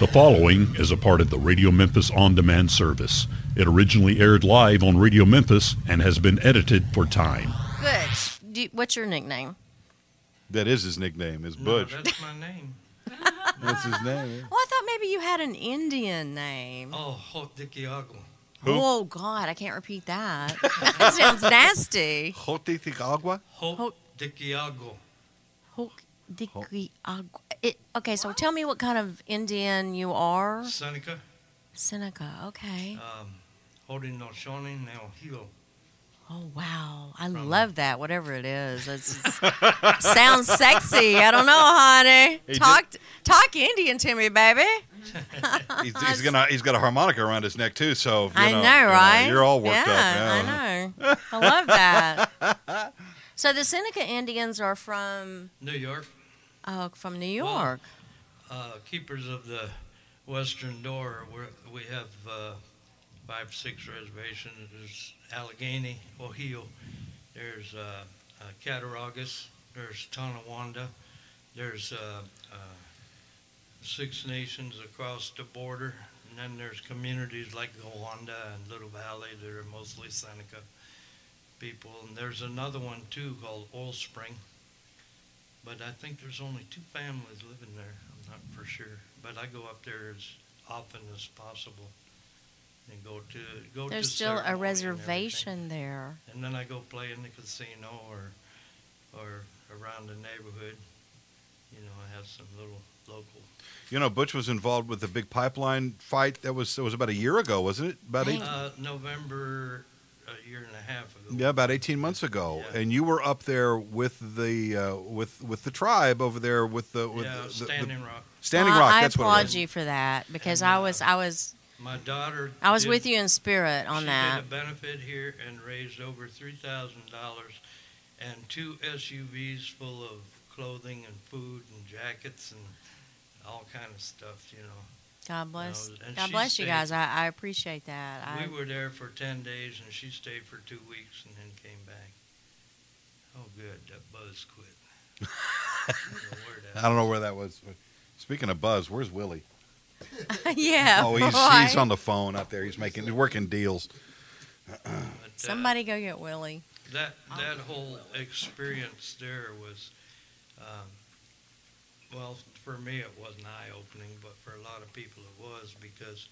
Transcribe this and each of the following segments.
The following is a part of the Radio Memphis On Demand service. It originally aired live on Radio Memphis and has been edited for time. Butch, do, what's your nickname? That is his nickname, is No, that's my name. That's his name. Well, I thought maybe you had an Indian name. Oh, Hot Dikiago. Who? Oh God, I can't repeat that. that sounds nasty. Jotiticagua? Hot Hot- Dikiago. Hok- diki- ag- It, okay, so tell me what kind of Indian you are. Seneca. Seneca. Okay. Um, Hodi no Shoni now Hilo. Oh wow, I love that. Whatever it is, it's, sounds sexy. I don't know, honey. He Talk talk Indian to me, baby. He's, he's gonna he's got a harmonica around his neck too, so you I know, know, you right? You're all worked yeah, up. I know. I love that. so the Seneca Indians are from New York. Uh, from New. York. Uh, keepers of the Western Door. We have uh, five, six reservations. There's Allegany, Ohio. There's uh, uh, Cattaraugus. There's Tonawanda. There's uh, uh, Six Nations across the border. And then there's communities like Gowanda and Little Valley that are mostly Seneca people. And there's another one too called Oil Spring. But I think there's only two families living there. I'm not for sure. But I go up there as often as possible and go to go There's to still a ceremony and reservation there. And then I go play in the casino or or around the neighborhood. You know, I have some little local. You know, Butch was involved with the big pipeline fight. That was that was about a year ago, wasn't it? About eight, Uh, November a year and a half ago. yeah, about eighteen months ago. Yeah. And you were up there with the uh, with with the tribe over there with the with yeah, the, the- the- Standing Rock. Standing Well, Rock. I that's what it applaud you for that because And, I uh, was I was My daughter. I was did- with you in spirit on she that. did a benefit here and raised over three thousand dollars, and two SUVs full of clothing and food and jackets and all kind of stuff. You know, God bless. No, and God she bless you stayed- guys. I, I appreciate that. I, we were there for ten days, and she stayed for two weeks and then came back. Oh, good, that buzz quit. I don't know where that- I don't know where that was. Speaking of Buzz, where's Willie? yeah. Oh, he's boy. he's on the phone out there. He's making he's working deals. but, uh, Somebody go get Willie. that that whole experience there was, um, well, for me it wasn't eye opening, but for a lot of people it was because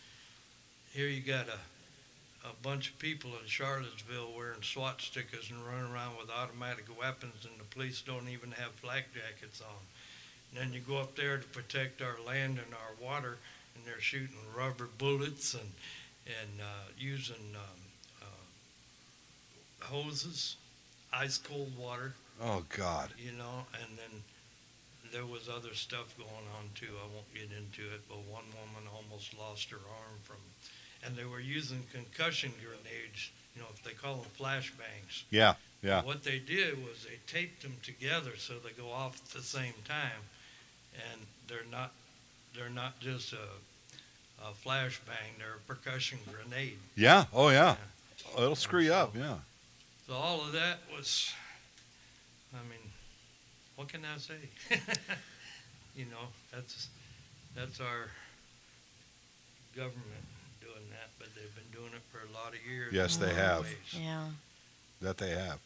here you got a a bunch of people in Charlottesville wearing SWAT stickers and running around with automatic weapons, and the police don't even have flak jackets on. And then you go up there to protect our land and our water, and they're shooting rubber bullets and and uh, using um, uh, hoses, ice cold water, Oh God. you know, and then there was other stuff going on too. I won't get into it, but one woman almost lost her arm from, and they were using concussion grenades. You know, if they call them flashbangs. Yeah, yeah. What they did was they taped them together so they go off at the same time, and they're not they're not just a, a flashbang; they're a percussion grenade. Yeah. Oh yeah. Oh, it'll screw you up. Yeah. So all of that was, I mean, what can I say? you know, that's that's our government doing that, but they've been doing it for a lot of years. Yes, they a lot of have. ways. Yeah. That they have.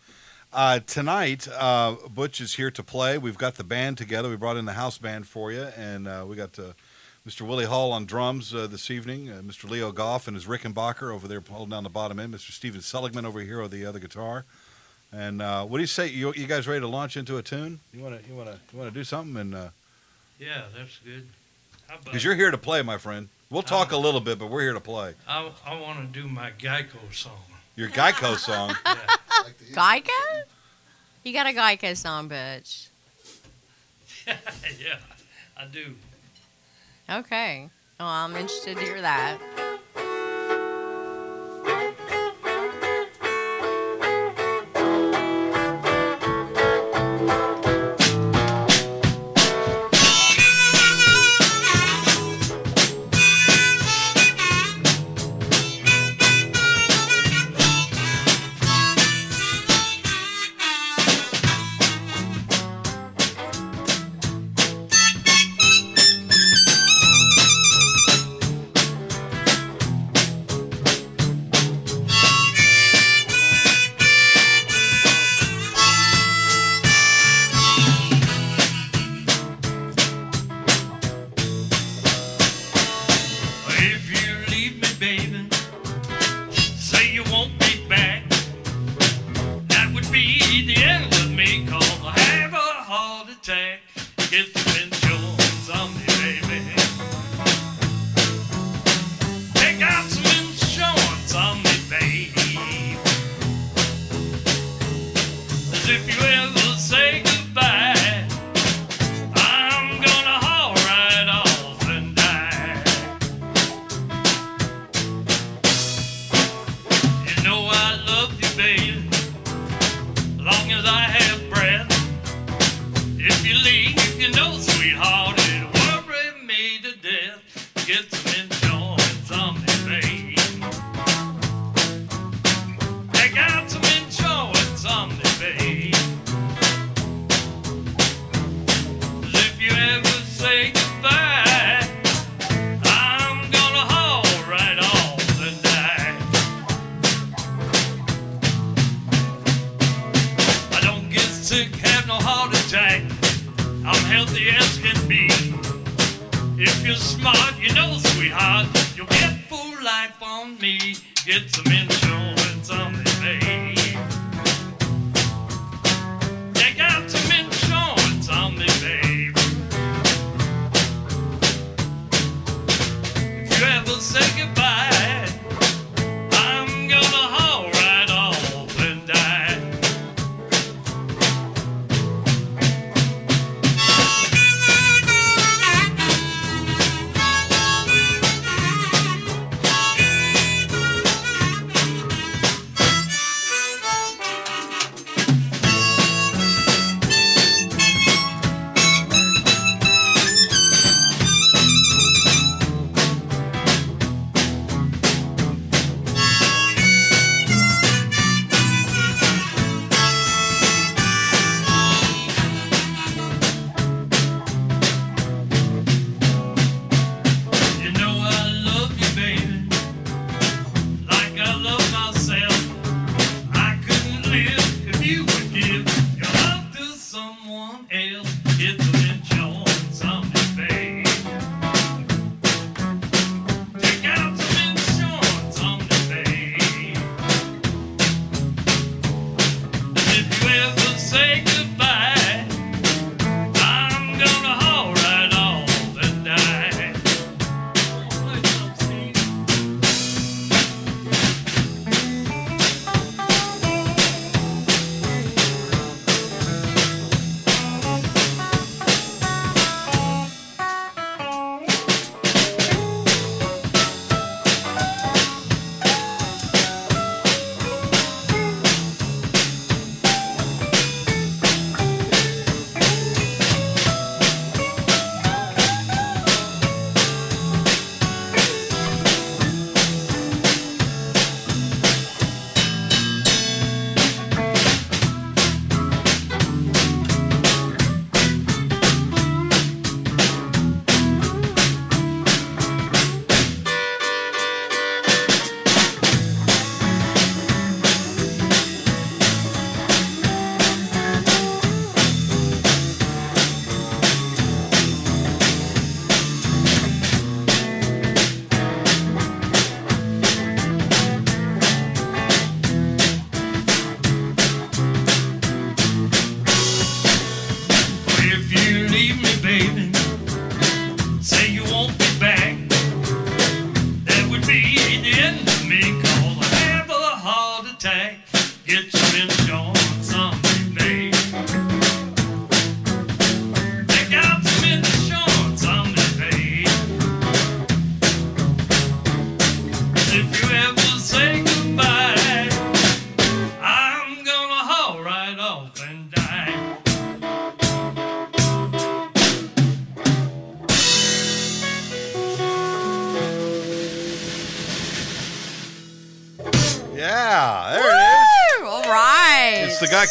Uh, tonight, uh, Butch is here to play. We've got the band together. We brought in the house band for you, and uh, we got uh, Mr. Willie Hall on drums uh, this evening. Uh, Mr. Leo Goff and his Rickenbacker over there holding down the bottom end. Mr. Steven Seligman over here on the other guitar. And uh, what do you say? You, you guys ready to launch into a tune? You want to you want to you want to do something? And Yeah, that's good. How because you're here to play, my friend. We'll talk a little bit, but we're here to play. I, I want to do my Geico song. Your Geico song. Yeah. Geico? You got a Geico song, bitch. yeah, I do. Okay. Well, I'm interested to hear that.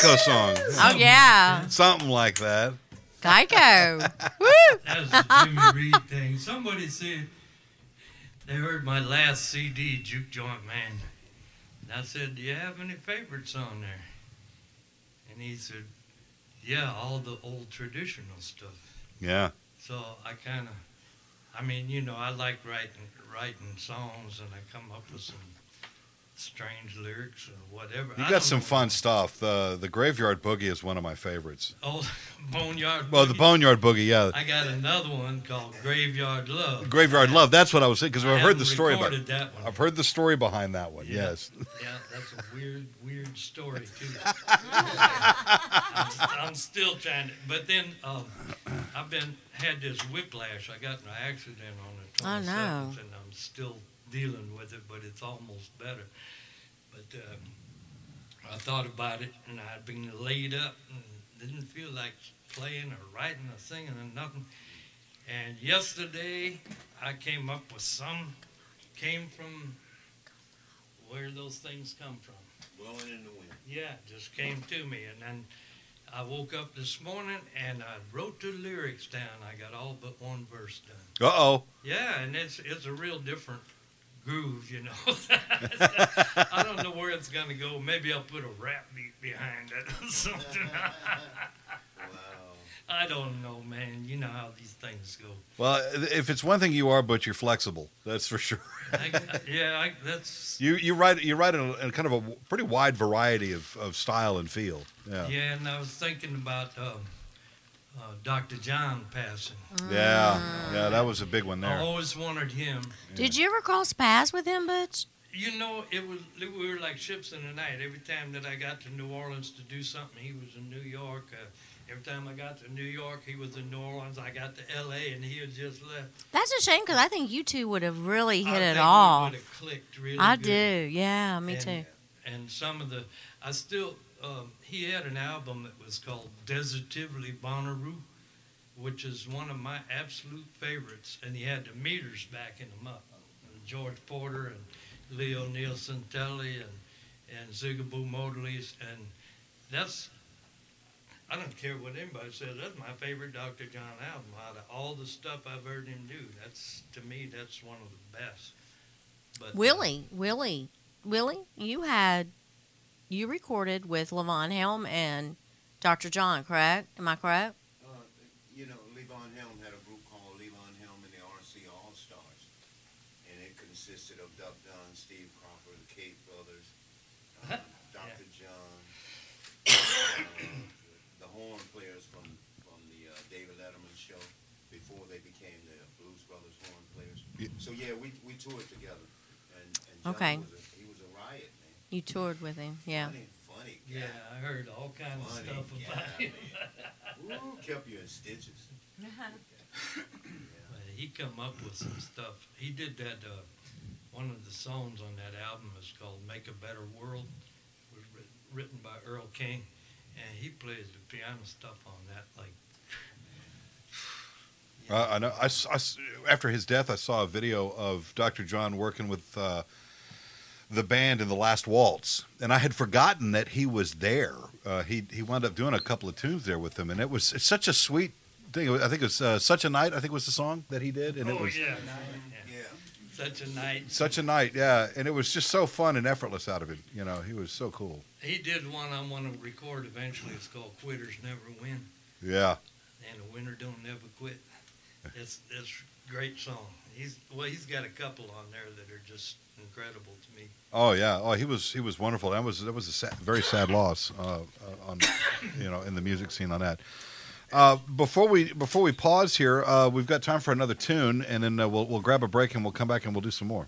Geico song. Oh yeah, Something like that. Geico. Woo! That's the Jimmy Reed thing. Somebody said they heard my last CD, Juke Joint Man. And I said, Do you have any favorites on there? And he said, Yeah, all the old traditional stuff. Yeah. So I kind of, I mean, you know, I like writing writing songs, and I come up with some strange lyrics or whatever. You got some know. fun stuff. The the Graveyard Boogie is one of my favorites. Oh, Boneyard. Well, the Boogie. Boneyard Boogie, yeah. I got another one called Graveyard Love. Graveyard Love. That's what I was saying because I I've heard the story about. that one. I've heard the story behind that one. Yeah. Yes. Yeah, that's a weird, weird story too. I'm, I'm still trying to, but then um, I've been had this whiplash. I got in an accident on the Oh, 27th, no. and I'm still dealing with it, but it's almost better. But um, I thought about it, and I'd been laid up and didn't feel like playing or writing or singing or nothing. And yesterday, I came up with some, came from where those things come from. Blowing in the wind. Yeah, just came to me, and then I woke up this morning and I wrote the lyrics down. I got all but one verse done. Uh oh. Yeah, and it's it's a real different groove, you know. I don't know where it's gonna go. Maybe I'll put a rap beat behind it or something. Wow. I don't know, man. You know how these things go. Well, if it's one thing you are, but you're flexible. That's for sure. I, yeah, I, that's You you write you write in, a, in kind of a pretty wide variety of, of style and feel. Yeah. yeah. And I was thinking about um, uh, Dr. John passing. Yeah. Yeah. That was a big one there. I always wanted him. Did you ever cross paths with him, Butch? You know, it was we were like ships in the night. Every time that I got to New Orleans to do something, he was in New York. Uh, every time I got to New York, he was in New Orleans. I got to L.A. and he had just left. That's a shame because I think you two would have really hit I it think off. Would have clicked really I good. do. Yeah, me and, too. And some of the, I still, um, he had an album that was called Desitively Bonnaroo, which is one of my absolute favorites. And he had the meters backing him up. And George Porter and Leo Nocentelli and, and Zigaboo Modeliste. And that's, I don't care what anybody says, that's my favorite Dr. John album. Out of all the stuff I've heard him do, that's, to me, that's one of the best. But, uh, Willie, Willie, Willie, you had you recorded with Levon Helm and Dr. John, correct? Am I correct? Uh, you know, Levon Helm had a group called Levon Helm and the RCO All Stars, and it consisted of Duck Dunn, Steve Cropper, the Kate Brothers, uh, Dr. John, uh, the horn players from from the uh, David Letterman show before they became the Blues Brothers horn players. Yeah. So yeah, we we toured together, and, and John Okay. was a, he was a riot, man. You toured with him, yeah. Funny, funny. Yeah, I heard all kinds of Funny stuff guy, about him. Ooh, kept you in stitches. But he come up with some stuff. He did that. Uh, one of the songs on that album is called "Make a Better World." It was writ- written by Earl King, and he plays the piano stuff on that. Like, Uh, I know. I, s- I s- after his death, I saw a video of Dr. John working with uh, the band in the Last Waltz, and I had forgotten that he was there. Uh, he he wound up doing a couple of tunes there with them, and it was it's such a sweet thing. I think it was uh, "Such a Night." I think was the song that he did, and it oh was yeah, Yeah. such a night. such a night. Yeah, and it was just so fun and effortless out of it. You know, he was so cool. He did one I want to record eventually. It's called "Quitters Never Win," Yeah. and "The Winner Don't Never Quit." It's it's great song. He's well, he's got a couple on there that are just incredible to me. Oh yeah. Oh, he was he was wonderful. That was that was a sad, very sad loss uh, uh, on you know in the music scene on that. Uh, before we before we pause here, uh, we've got time for another tune, and then uh, we'll we'll grab a break and we'll come back and we'll do some more.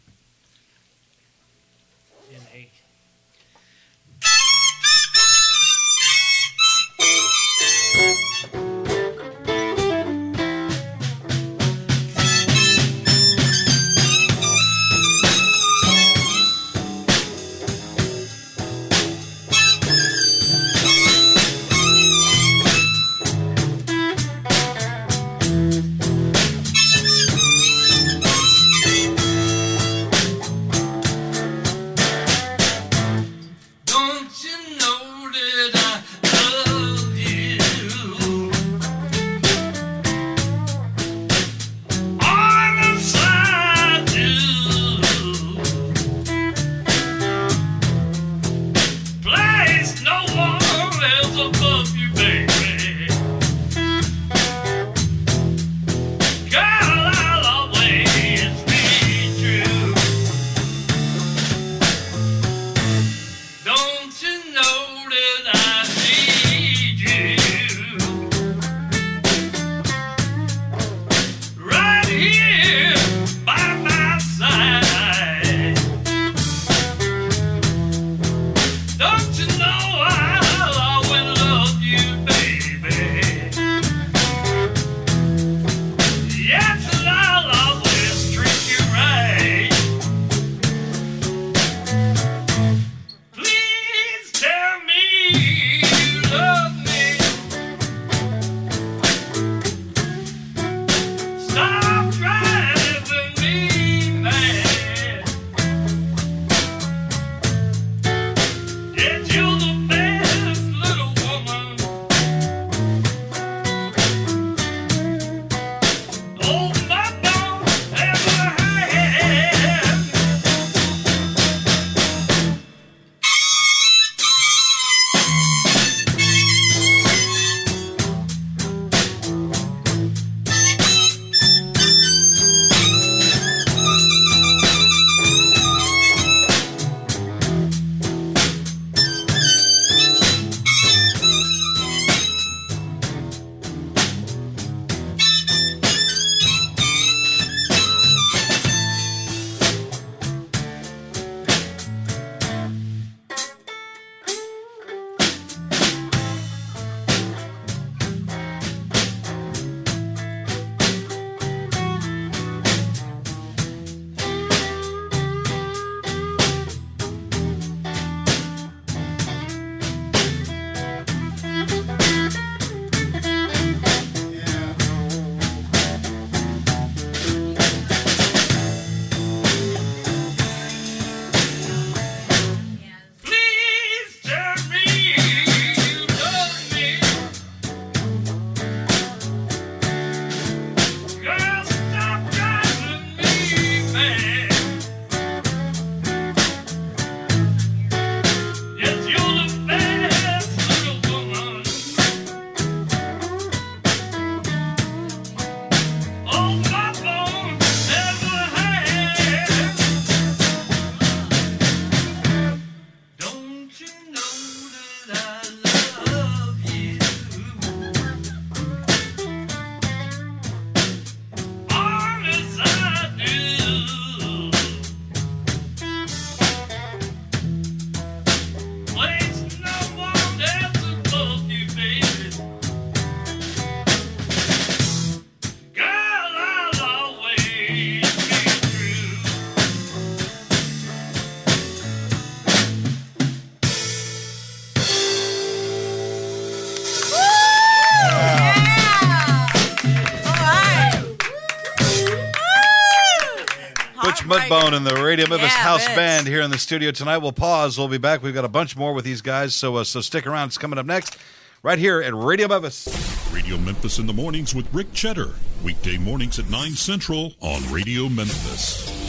And the Radio Memphis yeah, House bitch. Band here in the studio tonight. We'll pause. We'll be back. We've got a bunch more with these guys, so uh, so stick around. It's coming up next, right here at Radio Memphis. Radio Memphis in the mornings with Rick Cheddar, weekday mornings at nine central on Radio Memphis.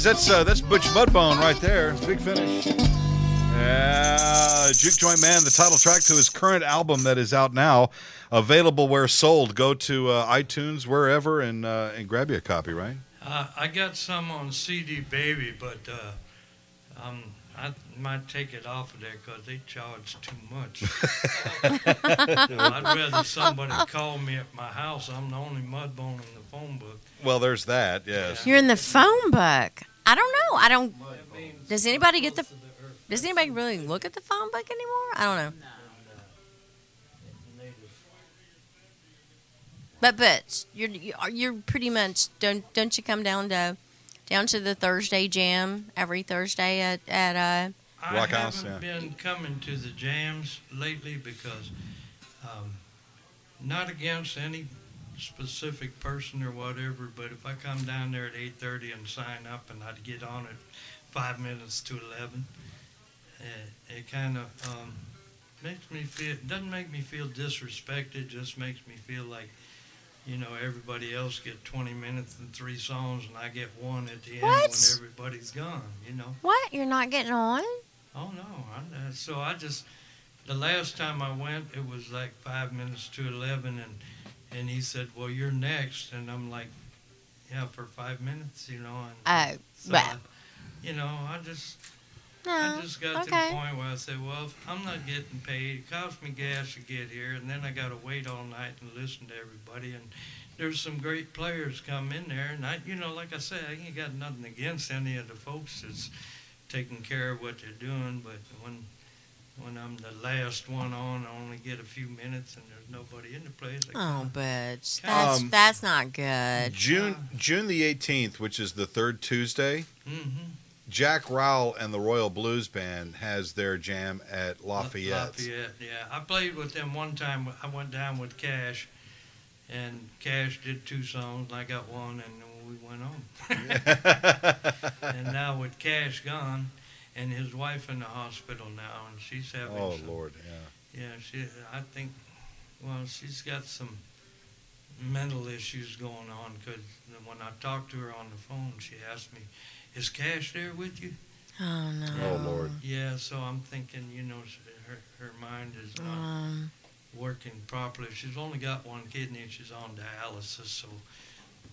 is. That's uh, that's Butch Mudbone right there. Big finish. Yeah, Juke Joint Man, the title track to his current album that is out now, available where sold. Go to uh, iTunes, wherever, and uh, and grab you a copy. Right. Uh, I got some on CD Baby, but uh, um, I might take it off of there because they charge too much. I'd rather somebody call me at my house. I'm the only mudbone in the phone book. Well, there's that. Yes. You're in the phone book. I don't know. I don't. Does anybody get the? close to earth. Does anybody really look at the phone book anymore? I don't know. And, native. But but you're you're- you're pretty much don't don't you come down to down to the Thursday jam every Thursday at at uh I Rock House, haven't been coming to the jams lately because, um, not against any specific person or whatever, but if I come down there at eight thirty and sign up and I'd get on at five minutes to eleven, it, it kind of um, makes me feel. Doesn't make me feel disrespected. Just makes me feel like. You know, everybody else get 20 minutes and three songs, and I get one at the end What? when everybody's gone. You know. what? You're not getting on? Oh no! I, uh, so I just the last time I went, it was like five minutes to eleven, and and he said, "Well, you're next," and I'm like, "Yeah, for five minutes, you know." And Oh, so well. I, you know, I just no. I oh, just got to the point where I said, "Well, I'm not getting paid. It costs me gas to get here, and then I got to wait all night and listen to everybody." And there's some great players come in there, and I, you know, like I said, I ain't got nothing against any of the folks that's taking care of what they're doing, but when when I'm the last one on, I only get a few minutes, and there's nobody in the place. I Oh, bitch. That's Um, that's not good. June June the 18th, which is the third Tuesday. mm-hmm. Jack Rowell and the Royal Blues Band has their jam at Lafayette. Lafayette, yeah. I played with them one time. I went down with Cash, and Cash did two songs, and I got one, and we went on. and now with Cash gone, and his wife in the hospital now, and she's having. oh some, Lord, yeah. Yeah, she. I think. Well, she's got some mental issues going on because when I talked to her on the phone, she asked me, "Is Cash there with you?" Oh no. Oh Lord. Yeah, so I'm thinking, you know, her her mind is not Um, working properly. She's only got one kidney and she's on dialysis, so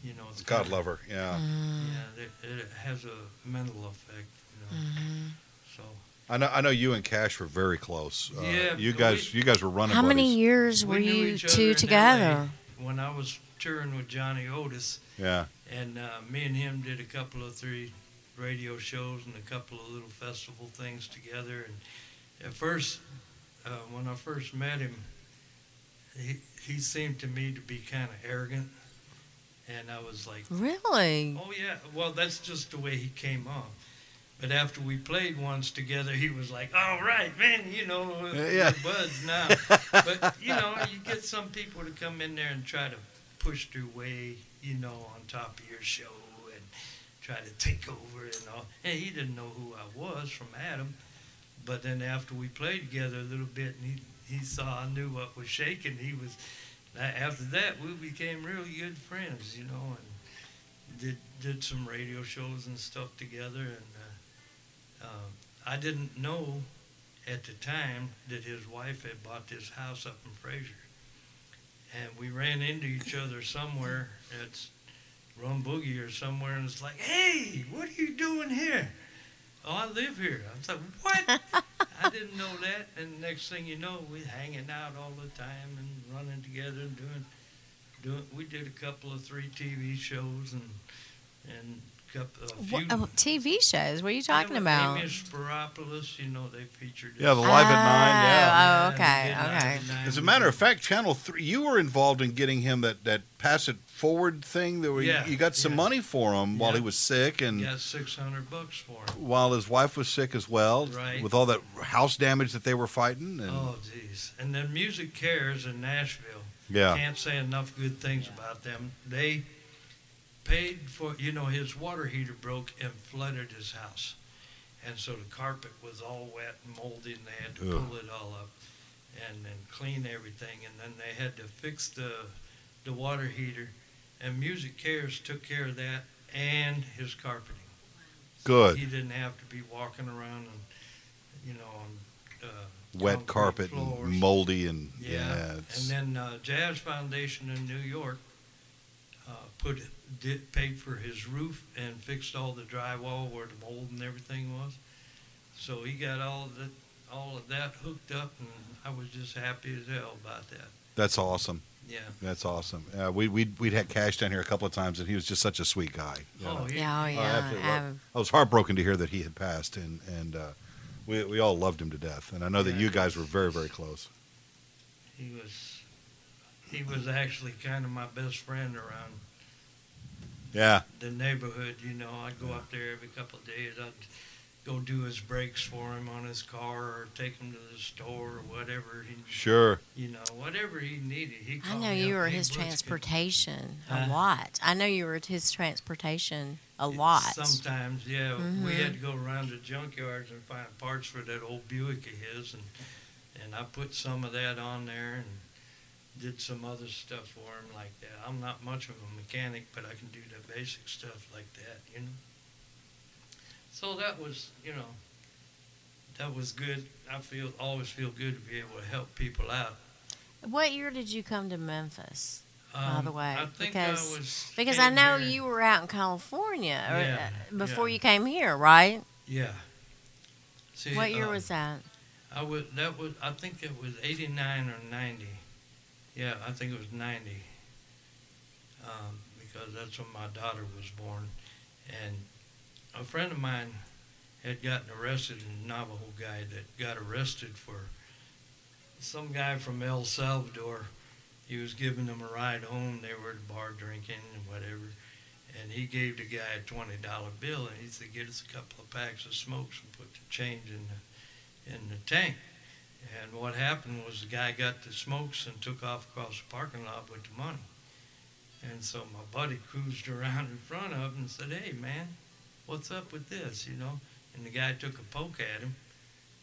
you know it's God kinda- love her. Yeah. mm, Yeah, it, it has a mental effect, you know. mhm. So I know. I know you and Cash were very close. Uh, Yeah, You we- guys. you guys were running. How many years were We you two in together? when I was touring with Johnny Otis, Yeah. and uh, me and him did a couple of three radio shows and a couple of little festival things together. And at first, uh, when I first met him, he he seemed to me to be kind of arrogant, and I was like, Really? Oh yeah, well that's just the way he came off. But after we played once together, he was like, "All right, man, you know, uh, we're Yeah. buds now." but you know, you get some people to come in there and try to push their way, you know, on top of your show and try to take over and all. And he didn't know who I was from Adam. But then after we played together a little bit, and he he saw I knew what was shaking, he was. After that, we became really good friends, you know, and did did some radio shows and stuff together. And uh, I didn't know at the time that his wife had bought this house up in Frayser, and we ran into each other somewhere at Rum Boogie or somewhere, and it's like, "Hey, what are you doing here?" Oh, I live here. I was like, "What?" I didn't know that. And next thing you know, we're hanging out all the time and running together and doing, doing. We did a couple of three TV shows and and couple a few. Uh, what, oh, TV shows? What are you talking Yeah, about? Amy Speropoulos, you know, they featured. Yeah, the us. Live at Nine, oh, yeah. Oh, okay, did Live okay. Nine. As a matter of fact, Channel Three, you were involved in getting him that that pass it forward thing. That we, Yeah, you got some yeah. money for him while he was sick and got six hundred bucks for him. while his wife was sick as well, Right. with all that house damage that they were fighting. And Oh, geez. And then MusiCares in Nashville. yeah, Can't say enough good things about them. They paid for, you know, his water heater broke and flooded his house. And so the carpet was all wet and moldy, and they had to Ugh. pull it all up and then clean everything. And then they had to fix the, the water heater. And MusiCares took care of that and his carpeting. good. He didn't have to be walking around and you know, on uh, Wet carpet floors. and moldy and Yeah, yeah. and then uh, Jazz Foundation in New York put did, paid for his roof and fixed all the drywall where the mold and everything was. So he got all of that all of that hooked up, and I was just happy as hell about that. that's awesome. Yeah. That's awesome. Uh, we we'd, we'd had Cash down here a couple of times, and he was just such a sweet guy. you know. Oh, Yeah, oh, I yeah. absolutely love- um, I was heartbroken to hear that he had passed, and and uh, we we all loved him to death. And I know that you guys were very very close. he was he was actually kind of my best friend around Yeah, the neighborhood. You know, I'd go up there every couple of days. I'd go do his brakes for him on his car, or take him to the store, or whatever. He, sure. you know, whatever he needed. He I know you up, were "Hey, his Butch, can-" transportation a Huh? lot. I know you were his transportation a lot. Sometimes, yeah, we Mhm. had to go around the junkyards and find parts for that old Buick of his, and and I put some of that on there and did some other stuff for him like that. I'm not much of a mechanic, but I can do the basic stuff like that, you know. So that was, you know, that was good. I feel always feel good to be able to help people out. What year did you come to Memphis? By Um, the way, I think because- I was Because I know here- you were out in California or, Yeah, uh, before yeah. you came here, right? Yeah. See, what year um, was that? I was that was I think it was eighty nine or ninety. Yeah, I think it was ninety. Um, because that's when my daughter was born, and a friend of mine had gotten arrested, a Navajo guy that got arrested for some guy from El Salvador. He was giving them a ride home. They were at the bar drinking and whatever. And he gave the guy a twenty dollar bill, and he said, "Get us a couple of packs of smokes and put the change in the in the tank." And what happened was the guy got the smokes and took off across the parking lot with the money. And so my buddy cruised around in front of him and said, "Hey, man, what's up with this?" You know. And the guy took a poke at him,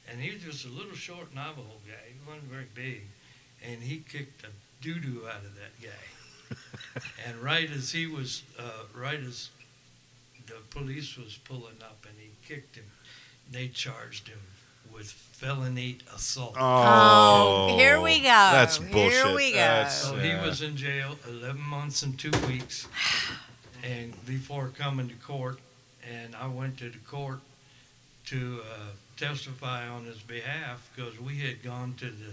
and he was just a little short Navajo guy. He wasn't very big, and he kicked the doo doo out of that guy. and right as he was, uh, right as the police was pulling up, and he kicked him, they charged him with felony assault. Oh, here we go. That's Here bullshit. we go. That's- So Yeah. he was in jail 11 months and two weeks, and before coming to court, and I went to the court to uh, testify on his behalf because we had gone to the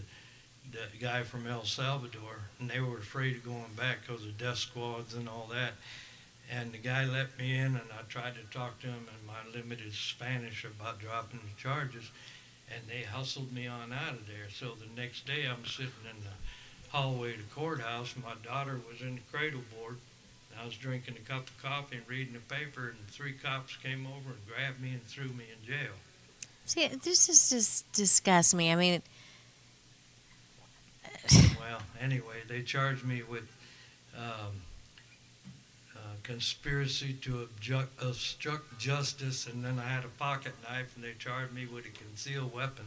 the guy from El Salvador, and they were afraid of going back because of death squads and all that. And the guy let me in, and I tried to talk to him in my limited Spanish about dropping the charges, and they hustled me on out of there. So the next day, I'm sitting in the hallway of the courthouse. My daughter was in the cradle board. I was drinking a cup of coffee and reading the paper, and three cops came over and grabbed me and threw me in jail. See, this is just disgusts me. I mean, Well, anyway, they charged me with um, conspiracy to obstruct, obstruct justice, and then I had a pocket knife, and they charged me with a concealed weapon.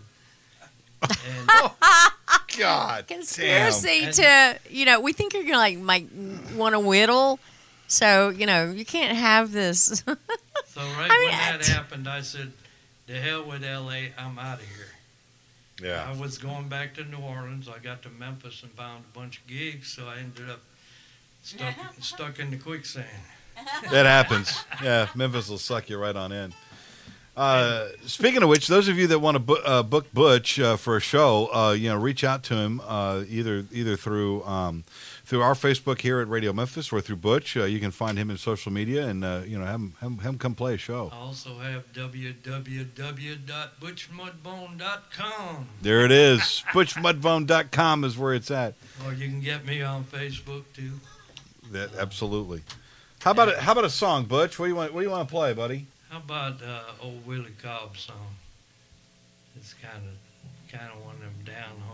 And God, conspiracy Damn. to you know we think you're gonna like like want to whittle, so you know you can't have this. so right I mean, when that I- happened, I said, "The hell with L.A. I'm out of here." Yeah. I was going back to New Orleans. I got to Memphis and found a bunch of gigs, so I ended up stuck stuck in the quicksand. that happens. Yeah, Memphis will suck you right on in. Uh, speaking of which, those of you that want to bu- uh, book Butch uh, for a show, uh, you know, reach out to him uh, either either through um, through our Facebook here at Radio Memphis or through Butch. Uh, you can find him in social media and uh, you know have him, have him, have him come play a show. I also have www.butchmudbone.com, There it is. ButchMudbone.com is where it's at. or you can get me on Facebook too. That absolutely. How about a, how about a song, Butch? What do you want? What do you want to play, buddy? How about uh, old Willie Cobb song? It's kind of kind of one of them down home.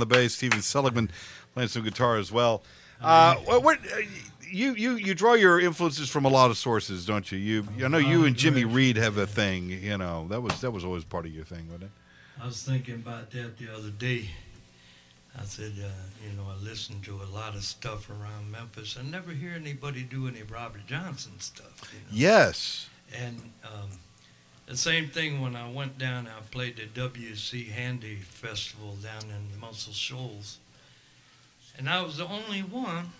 The bass, Steven Seligman playing some guitar as well. Uh, what, what uh, you you you draw your influences from a lot of sources, don't you? You I know you and Jimmy Reed have a thing. You know that was that was always part of your thing, wasn't it? I was thinking about that the other day. I said, uh, you know, I listened to a lot of stuff around Memphis. I never hear anybody do any Robert Johnson stuff. You know? Yes. And um, the same thing when I went down, I played the W.C. Handy Festival down in Muscle Shoals. And I was the only one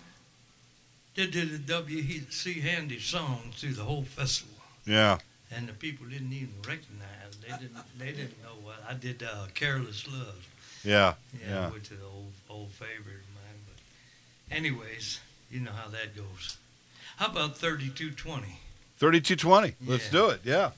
that did the W.C. Handy song through the whole festival. Yeah. And the people didn't even recognize. They didn't. They didn't know what I did. Uh, "Careless Love," Yeah. yeah, Yeah. which is an old old favorite of mine. But, anyways, you know how that goes. How about thirty-two twenty? Thirty-two twenty. Let's do it. Yeah.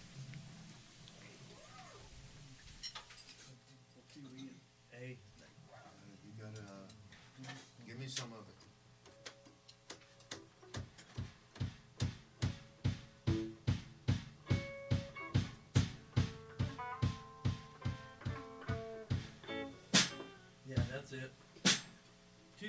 It. Two,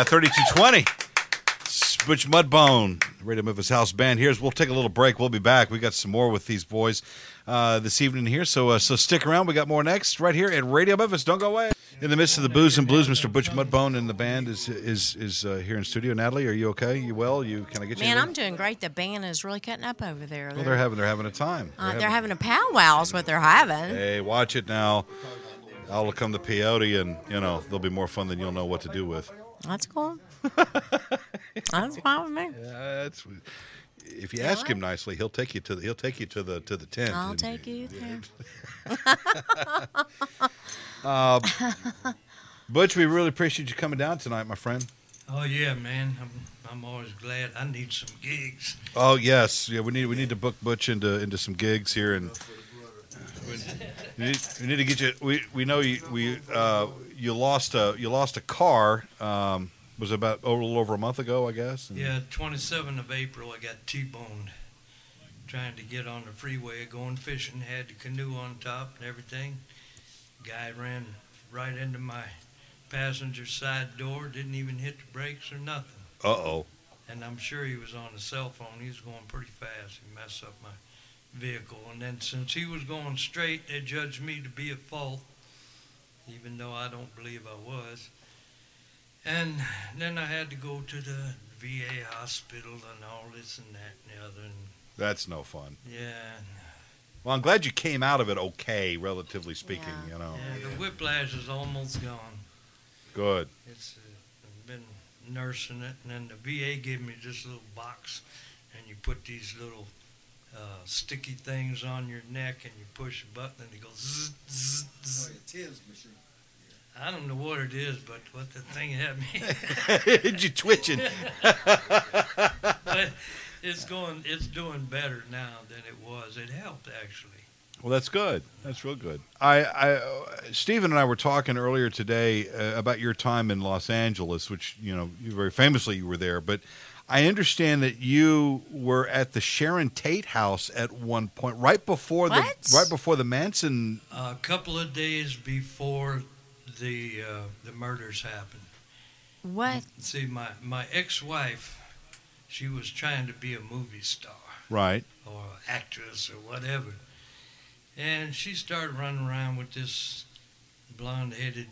Yeah, 3220. It's Butch Mudbone, Radio Memphis House Band. Here's we'll take a little break. We'll be back. We got some more with these boys uh, this evening here. So uh, so stick around. We got more next right here at Radio Memphis. Don't go away. In the midst of the booze and blues, Mr. Butch Mudbone and the band is is is uh, here in studio. Natalie, are you okay? You well? You can I get you? Man, anything? I'm doing great. The band is really cutting up over there. Well, they're having they're having a time. uh, they're having a powwow is what they're having. Hey, watch it now. I'll come to peyote, and you know they'll be more fun than you'll know what to do with. That's cool. That's fine with me. That's if you Yeah. ask him nicely, he'll take you to the he'll take you to the to the tent. I'll take you there. Um, Butch, we really appreciate you coming down tonight, my friend. Oh yeah, man. I'm I'm always glad. I need some gigs. Oh yes, yeah. We need we need to book Butch into into some gigs here, and we need, we need to get you. We we know you we uh, you lost a you lost a car. Um, was about a little over a month ago, I guess. And- Yeah, 27th of April, I got T-boned trying to get on the freeway, going fishing. Had the canoe on top and everything. Guy ran right into my passenger side door. Didn't even hit the brakes or nothing. Uh oh. And I'm sure he was on the cell phone. He was going pretty fast. He messed up my vehicle. And then since he was going straight, they judged me to be at fault, even though I don't believe I was. And then I had to go to the VA hospital and all this and that and the other. And That's no fun. yeah, Well, I'm glad you came out of it okay, relatively speaking. Yeah. You know, yeah, the whiplash is almost gone. good. It's uh, I've been nursing it, and then the VA gave me this little box, and you put these little uh, sticky things on your neck, and you push a button, and it goes. Zzz, zzz, zzz. I don't know what it is, but what the thing had me. you twitching? but it's going. It's doing better now than it was. It helped actually. Well, that's good. That's real good. I, I, uh, Stephen and I were talking earlier today uh, about your time in Los Angeles, which you know, you very famously you were there. But I understand that you were at the Sharon Tate house at one point, right before the What? right before the Manson. A couple of days before the uh, the murders happened. What? See, my my ex-wife, she was trying to be a movie star. Right. or actress or whatever. And she started running around with this blonde headed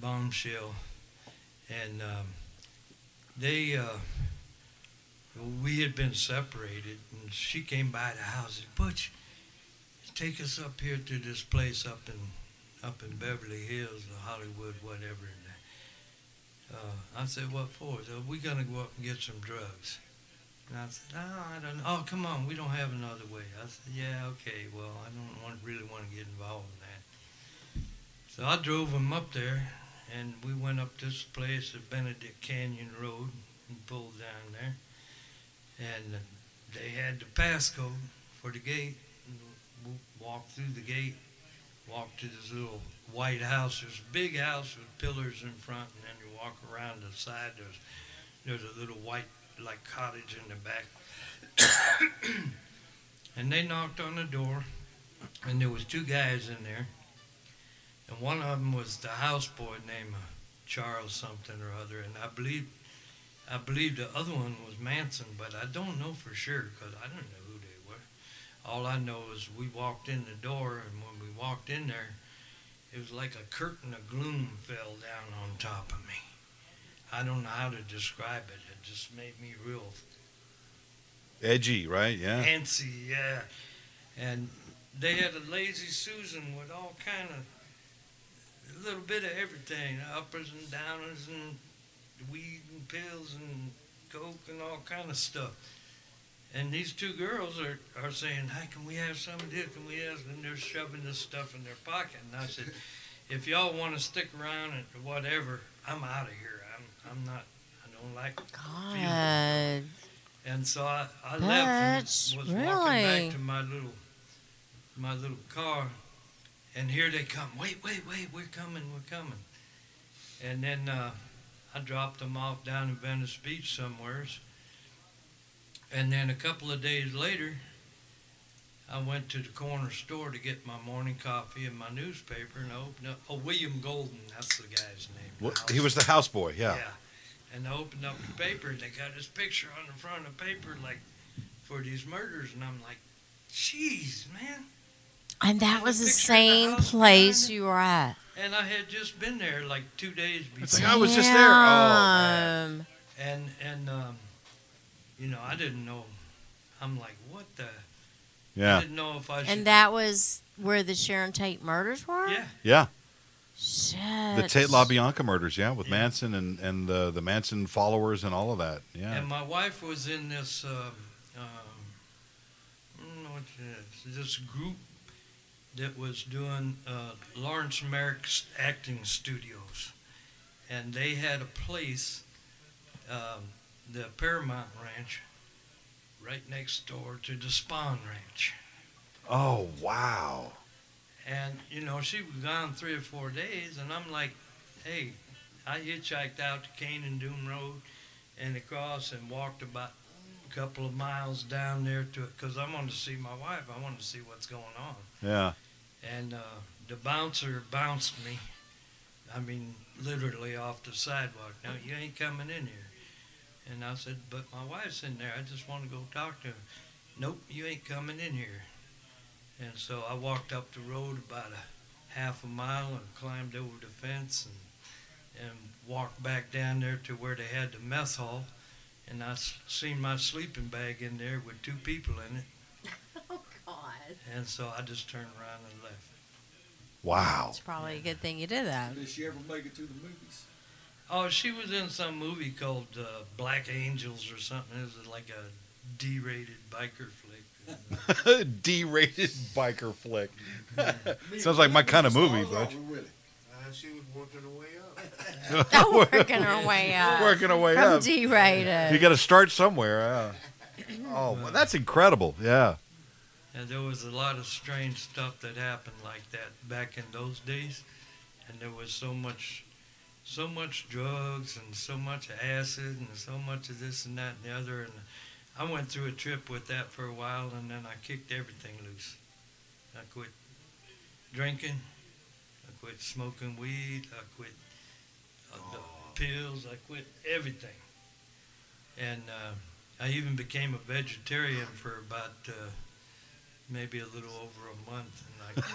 bombshell. And um, they, uh, we had been separated, and she came by the house and said, Butch, take us up here to this place up in up in Beverly Hills or Hollywood, whatever. And, uh, I said, what for? We're going to go up and get some drugs. And I said, no, I don't know. Oh, come on, we don't have another way. I said, yeah, okay, well, I don't want, really want to get involved in that. So I drove him up there, and we went up this place at Benedict Canyon Road and pulled down there. And they had the passcode for the gate. Walked through the gate, walked to this little white house. There's a big house with pillars in front, and then you walk around the side. There's there's a little white like cottage in the back. and they knocked on the door, and there was two guys in there, and one of them was the houseboy named uh, Charles something or other, and I believe, I believe the other one was Manson, but I don't know for sure because I don't know who they were. All I know is we walked in the door, and when we walked in there, it was like a curtain of gloom fell down on top of me. I don't know how to describe it. It just made me real Edgy, right? Yeah. antsy, yeah. And they had a lazy Susan with all kind of a little bit of everything, uppers and downers and weed and pills and coke and all kind of stuff. And these two girls are, are saying, "Hey, can we have some of this? Can we have?" And they're shoving this stuff in their pocket. And I said, "If y'all want to stick around and whatever, I'm out of here. I'm I'm not. I don't like God. and so I, I left and was really- walking back to my little my little car, and here they come. Wait, wait, wait! We're coming! We're coming! And then uh, I dropped them off down in Venice Beach somewheres. And then a couple of days later, I went to the corner store to get my morning coffee and my newspaper, and I opened up. Oh, William Golden, that's the guy's name. the What- house he was the houseboy. Yeah. Yeah. and I opened up the paper, and they got this picture on the front of the paper, like for these murders, and I'm like, "Jeez, man!" And that was the Picture the same place you were at. And I had just been there like two days It's before, like, I was just there. Oh, man. Damn. and and um, you know, I didn't know. I'm like, "What the?" I Yeah. didn't know if I should. And that was where the Sharon Tate murders were? yeah. Yeah. Shit. The Tate LaBianca murders, yeah, with Manson and and the the Manson followers and all of that. Yeah. And my wife was in this, um, um, I don't know what it is, this group that was doing uh, Lawrence Merrick's acting studios. And they had a place, um, the Paramount Ranch, right next door to the Spahn Ranch. Oh wow. And, you know, she was gone three or four days, and I'm like, hey, I hitchhiked out to Kanan Dume Road and across and walked about a couple of miles down there to it because I wanted to see my wife. I wanted to see what's going on. Yeah. And uh, the bouncer bounced me, I mean, literally off the sidewalk. Now, you ain't coming in here. And I said, but my wife's in there. I just want to go talk to her. Nope, you ain't coming in here. And so I walked up the road about a half a mile and climbed over the fence and, and walked back down there to where they had the mess hall. And I seen my sleeping bag in there with two people in it. God. And so I just turned around and left. Wow. It's probably a good thing you did that. Did she ever make it to the movies? Oh, she was in some movie called uh, Black Angels or something. It was like a D-rated biker flick. D-rated biker flick. Sounds like my kind of movie, but. Butch. Uh, she was working her way up. Working her way up. Working our way From up. D-rated. You got to start somewhere. Yeah. Oh, well, that's incredible. Yeah. And there was a lot of strange stuff that happened like that back in those days. And there was so much, so much drugs and so much acid and so much of this and that and the other. And I went through a trip with that for a while, and then I kicked everything loose. I quit drinking. I quit smoking weed. I quit uh, the pills. I quit everything. And uh, I even became a vegetarian for about uh, maybe a little over a month. And I,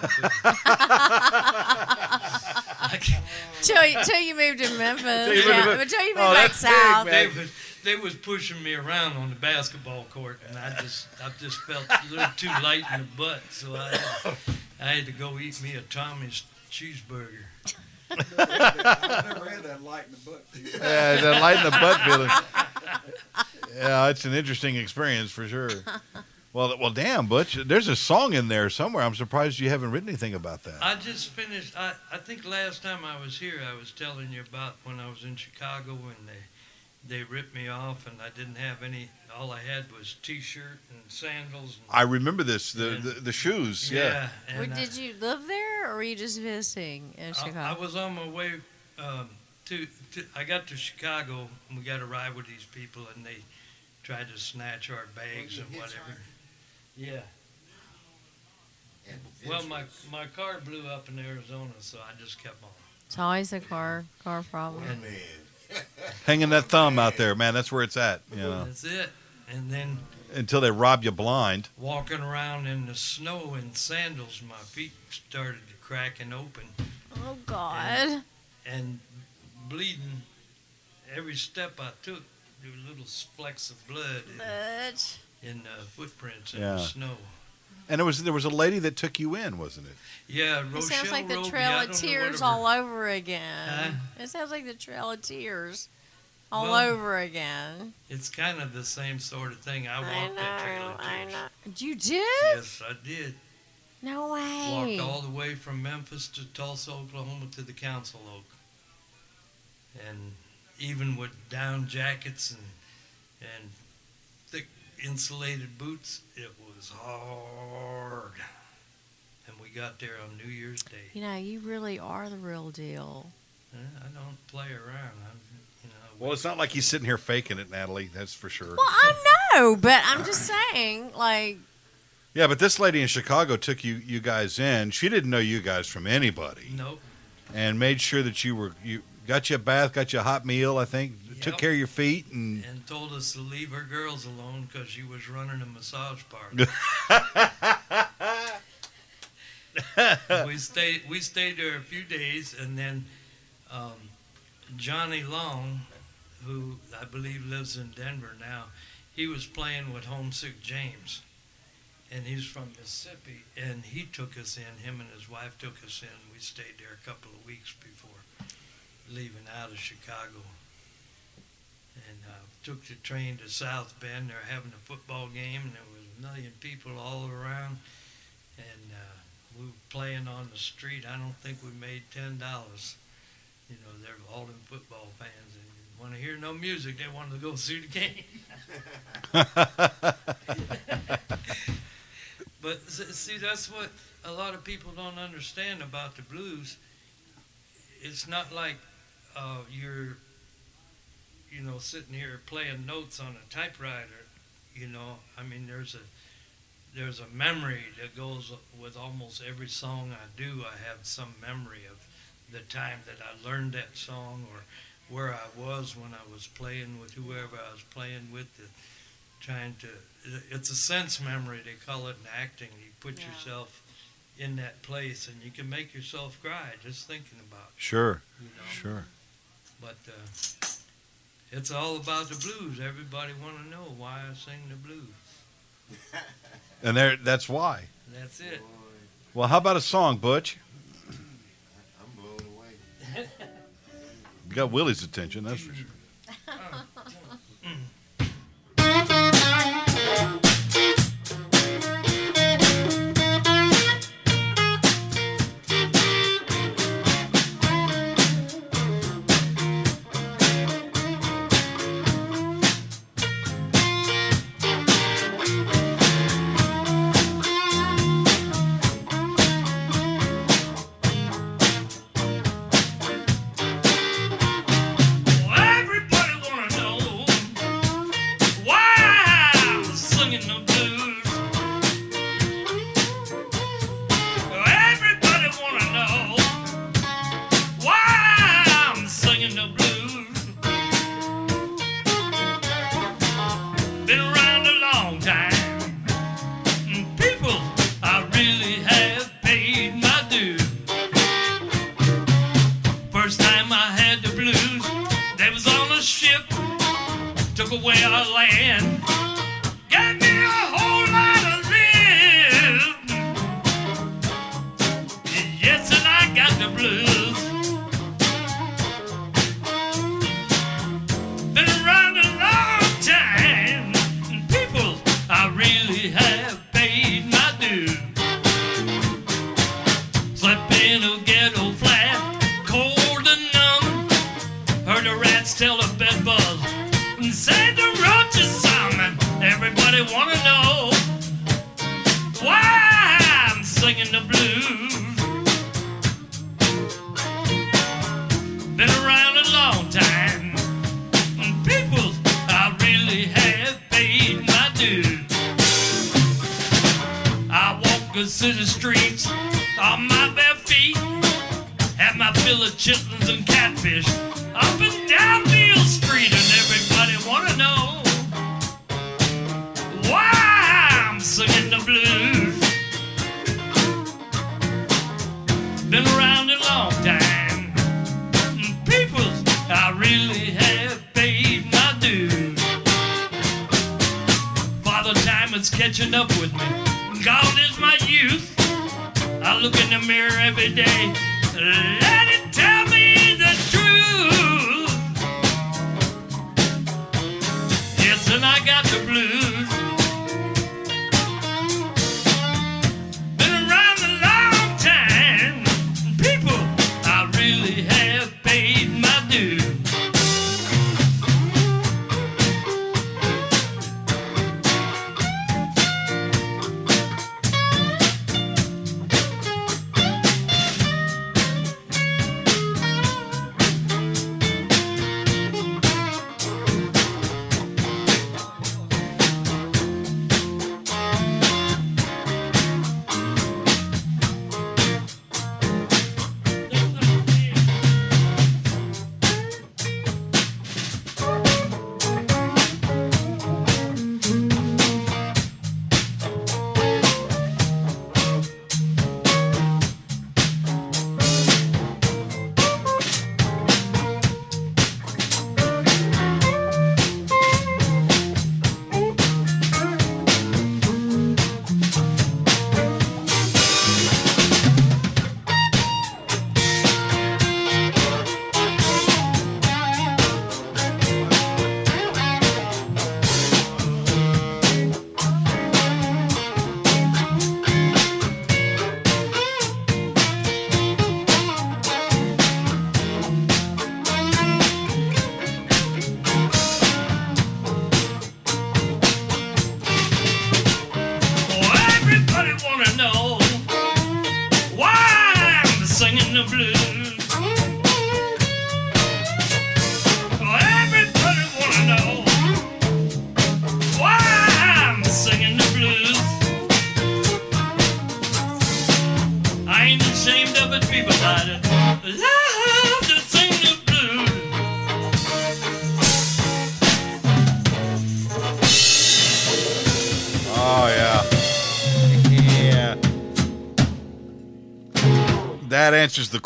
I couldn't- Till you, till you moved to Memphis. Till you moved to yeah, Memphis. but till you oh, moved Oh, back that's big, south. man. they was they was pushing me around on the basketball court, and I just I just felt a little too light in the butt, so I had, I had to go eat me a Tommy's cheeseburger. I've never had that light in the butt. feeling. Yeah, that light in the butt feeling. Yeah, it's an interesting experience for sure. Well, well, damn, Butch. There's a song in there somewhere. I'm surprised you haven't written anything about that. I just finished. I, I think last time I was here, I was telling you about when I was in Chicago and they they ripped me off and I didn't have any. All I had was t-shirt and sandals. And, I remember this. The Yeah. the, the shoes. Yeah. Or and I- did you live there, or were you just visiting in I, I was on my way um, to, to. I got to Chicago and we got a ride with these people and they tried to snatch our bags you and whatever. Hitchhiked? Yeah. Well, my my car blew up in Arizona, so I just kept on. it's always a car car problem. And Hanging that thumb out there, man. That's where it's at. You know, that's it. And then until they rob you blind. walking around in the snow in sandals, my feet started to cracking open Oh God. and bleeding. Every step I took, there were little flecks of blood in, But in uh, footprints in Yeah. the snow. And it was there was a lady that took you in, wasn't it? Yeah, it sounds like the Roby, Trail of don't know Tears all over again. Huh? It sounds like the Trail of Tears all Well, over again. It's kind of the same sort of thing. I I walked that Trail know. of I Tears. know. You did? Yes, I did. No way. Walked all the way from Memphis to Tulsa, Oklahoma to the Council Oak. And even with down jackets and and thick insulated boots, it was hard. And we got there on New Year's Day. You know, you really are the real deal. I don't play around. I'm, you know, Well, it's not like he's sitting here faking it, Natalie. That's for sure. Well, I know, but I'm just saying, like, Yeah, but this lady in Chicago took you you guys in. She didn't know you guys from anybody, nope. and made sure that you were you got you a bath, got you a hot meal. I think took care of your feet, and and told us to leave her girls alone because she was running a massage parlor. we stayed we stayed there a few days, and then um, Johnny Long, who I believe lives in Denver now, he was playing with Homesick James, and he's from Mississippi, and he took us in. Him and his wife took us in. We stayed there a couple of weeks before leaving out of Chicago, and uh, took the train to South Bend. They're having a football game, and there was a million people all around, and uh, we were playing on the street. I don't think we made ten dollars. You know, they're all them football fans, and want to hear no music. They wanted to go see the game. But see, that's what a lot of people don't understand about the blues. It's not like uh, you're, you know, sitting here playing notes on a typewriter. You know, I mean, there's a there's a memory that goes with almost every song I do. I have some memory of the time that I learned that song or where I was when I was playing with whoever I was playing with. The, trying to it's a sense memory they call it in acting you put Yeah. yourself in that place and you can make yourself cry just thinking about Sure, it, you know sure. But uh, it's all about the blues everybody want to know why i sing the blues And there, that's why. that's it Well, how about a song, Butch? I'm blown away. You got Willie's attention, that's for sure.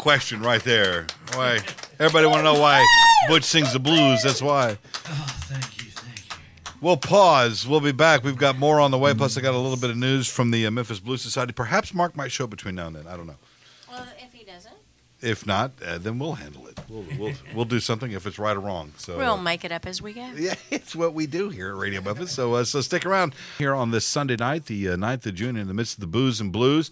question right there. Why? Everybody want to know why Butch sings the blues. That's why. Oh, thank you, thank you. We'll pause. We'll be back. We've got more on the way. Plus, I got a little bit of news from the uh, Memphis Blues Society. Perhaps Mark might show up between now and then. I don't know. Well, if he doesn't, If not, uh, then we'll handle it. We'll, we'll, we'll do something if it's right or wrong. So we'll uh, make it up as we go. Yeah, it's what we do here at Radio Memphis. So, uh, so stick around here on this Sunday night, the uh, 9th of June, in the midst of the booze and blues.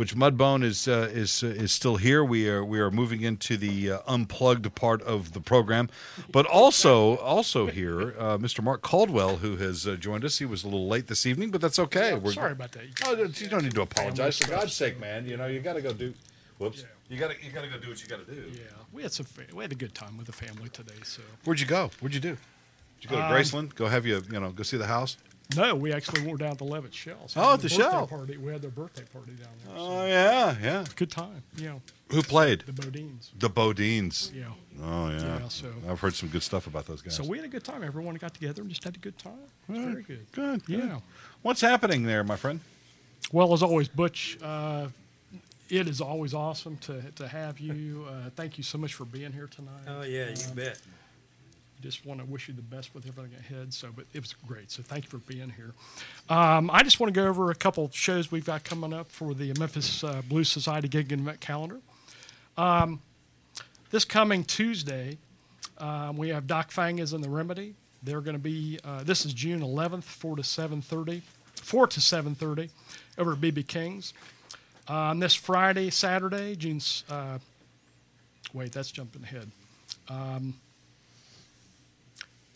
Butch Mudbone is uh, is uh, is still here. We are we are moving into the uh, unplugged part of the program, but also also here, uh, Mr. Mark Caldwell, who has uh, joined us. He was a little late this evening, but that's okay. We're, Sorry about that. Oh, you don't need to apologize. For God's sake, man, you know you got to go do. Whoops. Yeah. You got to you got to go do what you got to do. Yeah, we had some. We had a good time with the family today. So Where'd you go? What'd you do? Did you go to Um, Graceland? Go have you you know go see the house? No, we actually went down to Levitt Shells. Oh, at the Shell. Party. We had their birthday party down there. so Oh yeah, yeah. Good time. You know, Who played? the Bodines. The Bodines. Yeah. Oh yeah. Yeah, so- I've heard some good stuff about those guys. So we had a good time. Everyone got together and just had a good time. It was very good. good, good. Yeah. What's happening there, my friend? Well, as always, Butch, uh, it is always awesome to, to have you. Uh, thank you so much for being here tonight. Oh, yeah, you bet. Just want to wish you the best with everything ahead. So, but it was great. So, thank you for being here. Um, I just want to go over a couple shows we've got coming up for the Memphis uh, Blues Society gig and event calendar. Um, this coming Tuesday, um, we have Doc Fang is in the Remedy. They're going to be. Uh, this is June 11th, four to 7:30, four to 7:30, over at BB King's. Um, this Friday, Saturday, June. Uh, wait, that's jumping ahead.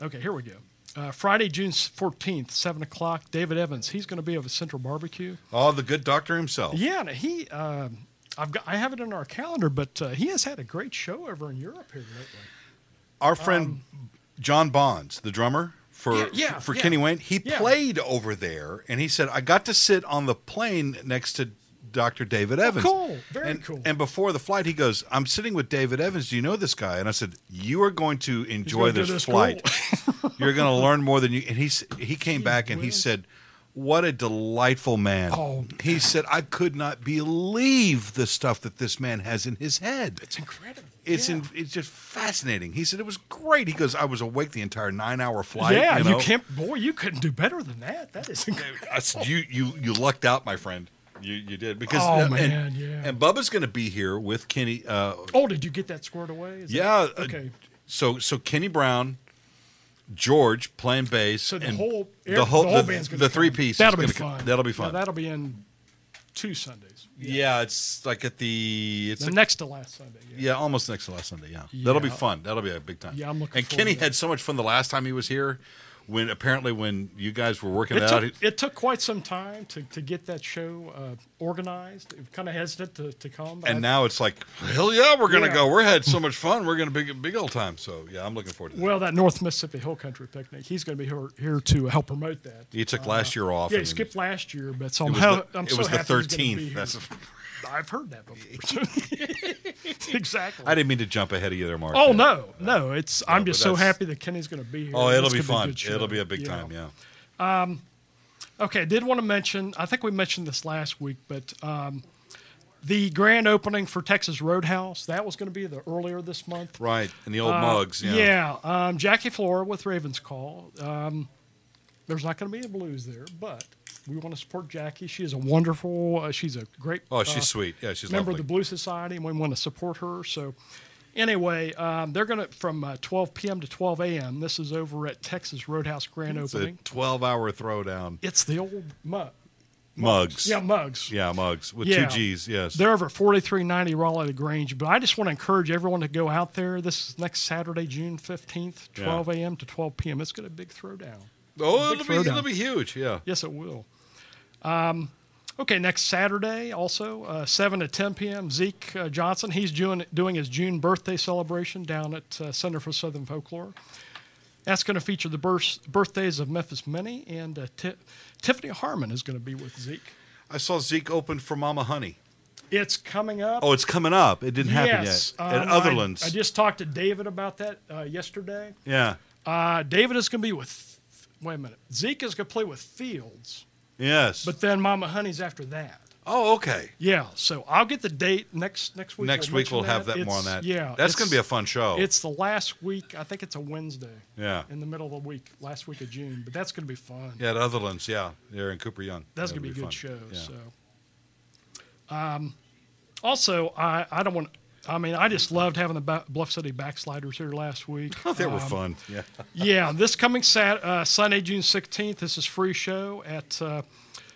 Okay, here we go. Uh, Friday, June 14th, 7 o'clock, David Evans. He's going to be of a Central Barbecue. Oh, the good doctor himself. Yeah, he, um I've got, I have it in our calendar, but uh, he has had a great show over in Europe here lately. Our friend John Bonds, the drummer for Um, Yeah, yeah, for yeah. Kenny Wayne, he played over there, and he said I got to sit on the plane next to Dr. David oh, Evans. Oh, cool. Very and, cool. And before the flight, he goes, "I'm sitting with David Evans. Do you know this guy?" And I said, "You are going to enjoy this, this flight. cool." You're going to learn more than you." And he's he came back and he said. What a delightful man. Oh, he said, I could not believe the stuff that this man has in his head. It's incredible. It's yeah. in, it's just fascinating. He said it was great. He goes, I was awake the entire nine hour flight. yeah, you, you, can't. Boy, you couldn't do better than that. That is incredible. I said, you you you lucked out, my friend. You you did because Oh, and, man, yeah. And Bubba's going to be here with Kenny. Uh, Oh, did you get that squared away? Is that- yeah. uh, okay. so so Kenny Brown, George playing bass. So the and whole the whole the, band's gonna the come. three piece. That'll be fun. co- That'll be Yeah, fun. that'll be in two Sundays. yeah. it's like at the it's The like- next to last Sunday. Yeah. Yeah, almost next to last Sunday. Yeah, that'll be fun. That'll be a big time. Yeah, I'm looking And Kenny that. had so much fun the last time he was here. When apparently when you guys were working It it out, took, it took quite some time to, to get that show uh, organized. It kind of hesitant to, to come. and I- now it's like, hell yeah, we're gonna Yeah. go. We're had so much fun. We're gonna big big old time. So yeah, I'm looking forward to that. well, that North Mississippi Hill Country picnic, he's going to be here, here to help promote that. he took last year off. Yeah, he skipped last year, but so It I'm, was hel- the, I'm it so was the happy he's be 13th. here. That's, I've heard that before. exactly. I didn't mean to jump ahead of you there, Mark. Oh no, no! It's I'm just so happy that Kenny's going to be here. Oh, it'll be fun. show, it'll be a big time. know. Yeah. Okay, I did want to mention. I think we mentioned this last week, but um, the grand opening for Texas Roadhouse that was going to be the earlier this month. Right. And the old Uh, mugs. Yeah. Yeah, um, Jackie Flora with Ravens Call. Um, there's not going to be a blues there, but we want to support Jackie. She is a wonderful. Uh, she's a great. Oh, she's uh, sweet. Yeah, she's member lovely. of the Blue Society, and we want to support her. So, anyway, um, they're going to from uh, 12 p.m. to 12 a.m. This is over at Texas Roadhouse Grand it's a Opening. 12 hour throwdown. It's the old mug. Mugs. Yeah, mugs. Yeah, mugs with Yeah. two G's. Yes. They're over 4390 Raleigh Grange. But I just want to encourage everyone to go out there. This is next Saturday, June 15th, 12 a.m. to 12 p.m. It's going to be a big throwdown. oh, it'll be, it'll be huge. Yeah. Yes, it will. Um, okay, next Saturday, also uh, 7 to 10 p.m. Zeke uh, Johnson. He's doing doing his June birthday celebration down at uh, Center for Southern Folklore. That's going to feature the birth, birthdays of Memphis Minnie, and uh, Ti- Tiffany Harmon is going to be with Zeke. I saw Zeke open for Mama Honey. It's coming up. Oh, it's coming up. It didn't happen yet. At um, I- Otherlands. I, just talked to David about that uh, yesterday. yeah. Uh, David is going to be with. Wait a minute. Zeke is going to play with Fields, Yes. but then Mama Honey's after that. Oh, okay. Yeah, so I'll get the date next next week. Next I'll week we'll mention have that more on that. Yeah, that's going to be a fun show. It's the last week. I think it's a Wednesday. Yeah. in the middle of the week, last week of June. But that's going to be fun. yeah, at Otherlands. Yeah, they're in Cooper Young. That's going to be a fun. good show. Yeah. So, um, also, I I don't want. I mean, I just loved having the Ba- Bluff City Backsliders here last week. Oh, they were Um, fun. Yeah. yeah, this coming Sat uh, Sunday, June sixteenth. This is free show at uh,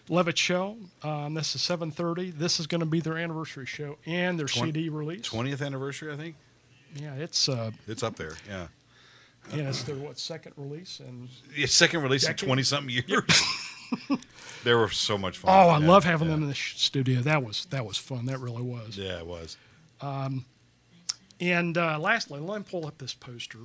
Levitt Shell. Um, this is seven thirty. This is going to be their anniversary show and their Twen- CD release. Twentieth anniversary, I think. Yeah, it's uh, It's up there. Yeah. yeah, it's their what second release and Yeah, second release in twenty something years. they were so much fun. oh, I Yeah, love having yeah. them in the studio. That was that was fun. That really was. Yeah, it was. And uh, lastly, let me pull up this poster.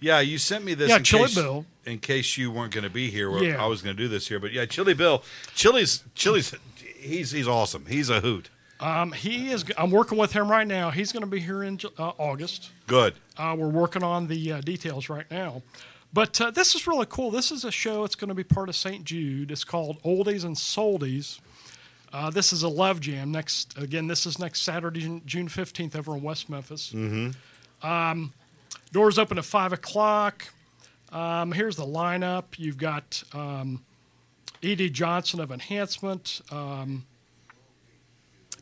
Yeah, you sent me this. Yeah, in Chili case, Bill. In case you weren't going to be here, Yeah. I was going to do this here, but yeah, Chili Bill. Chili's Chili's. He's he's awesome. He's a hoot. Um, he is. I'm working with him right now. He's going to be here in uh, August. Good. Uh, we're working on the uh, details right now. But uh, this is really cool. This is a show. It's going to be part of St. Jude. It's called Oldies and Soldies. Uh, this is a love jam. Next, again, this is next Saturday, June- fifteenth, over in West Memphis. Mm-hmm. Um, doors open at five o'clock. Um, here's the lineup. You've got um, E.D. Johnson of Enhancement, um,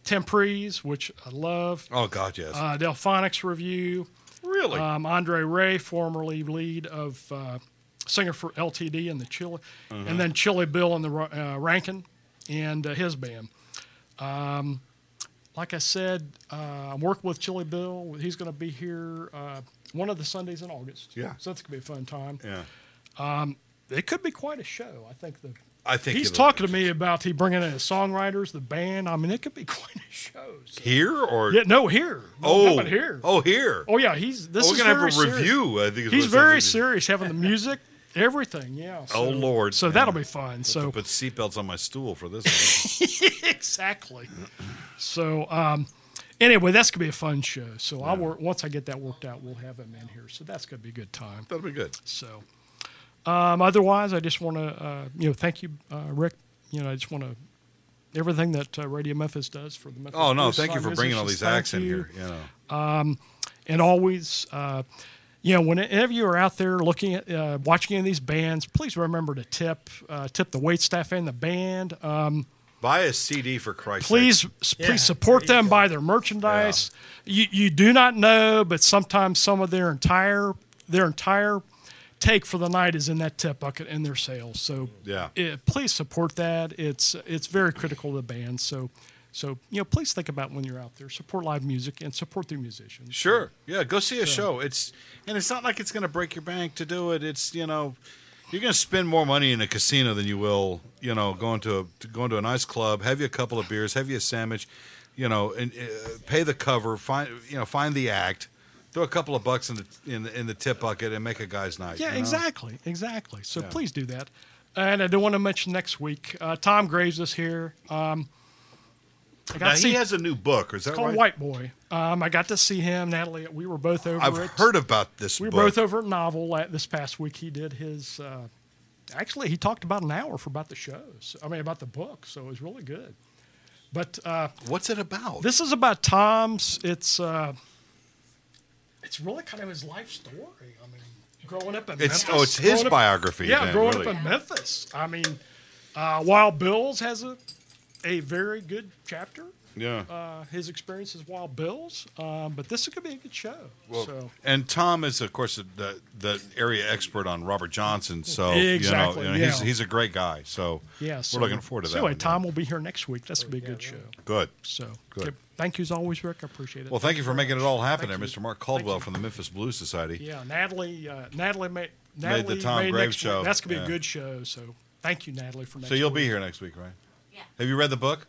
Temprees, which I love, Oh God, yes. uh, Delfonics Revue, really? um, Andre Ray, formerly lead of uh, singer for LTD and the Chili, Uh-huh. and then Chili Bill and the uh, Rankin and uh, his band. Um, like I said, uh, I'm working with Chili Bill. He's going to be here uh, one of the Sundays in August. Yeah. so that's going to be a fun time. yeah. It could be quite a show. I think the I think he's talking to me about he bringing in his songwriters, the band. I mean, it could be quite a show. So- here or Yeah, no, here. No, oh here. oh here. Oh yeah, he's this Oh, we're is gonna have a serious. review. I think He's very serious, having the music, everything. Yeah. Oh, Lord. So Yeah. that'll be fun. So Put seatbelts on my stool for this. one. exactly. So um, anyway, that's gonna be a fun show. So I'll work once I get that worked out. We'll have him in here. So that's gonna be a good time. That'll be good. So um, otherwise, I just want to uh, you know thank you, uh, Rick. You know, I just want to. Everything that uh, Radio Memphis does for the Memphis Oh no, thank you for bringing all these acts in here. You know. and always, uh, you know, whenever you are out there looking at uh, watching any of these bands, please remember to tip uh, tip the wait staff and the band. Um, Buy a CD for Christ's please, sake. s- Yeah, please support them, go. buy their merchandise. You you do not know, but sometimes some of their entire their entire take for the night is in that tip bucket in their sales. So Yeah. it, please support that. It's it's very critical to the band. So. So you know, please think about when you're out there. Support live music and support their musicians. Sure. Yeah, go see a show. It's and it's not like it's going to break your bank to do it. It's you know, you're going to spend more money in a casino than you will, you know, going to, a, going to a nice club, have you a couple of beers, have you a sandwich, you know, and uh, pay the cover, find you know, find the act, throw a couple of bucks in the in the, in the tip bucket, and make a guy's night. Yeah, you know? exactly, exactly. So Yeah. please do that. And I do want to mention next week, uh, Tom Graves is here. Um, I got Now see. he has a new book. Is that it's called right? White Boy. Um, I got to see him, Natalie. We were both over. I've at, heard about this We were book. both over at Novel la- this past week. He did his. Uh, actually, he talked about an hour for about the shows. I mean, about the book. So it was really good. But uh, What's it about? this is about Tom's. It's. Uh, it's really kind of his life story. I mean, growing up in it's Memphis. oh, it's his up- biography. Yeah, then, growing really. up in Memphis. I mean, uh, Wild Bills has a a very good chapter. yeah. Uh, his experience as Wild Bills, um, but this could be a good show. so And Tom is, of course, the the area expert on Robert Johnson. So Exactly, you know, you know, he's yeah. he's a great guy. So yeah, so, we're looking forward to so that. Anyway, one, Tom will be here next week. That's gonna be a good show. Good. So Good. okay, thank you as always, Rick. I appreciate it. Well, thank you for making it all happen Thank there, you. Mr. Mark Caldwell from the Memphis Blues Society. yeah, Natalie. Uh, Natalie made. Natalie the Tom Graves next show. Week. That's gonna be Yeah. a good show. So thank you, Natalie, for next. So you'll week. be here next week, right? Yeah. Have you read the book?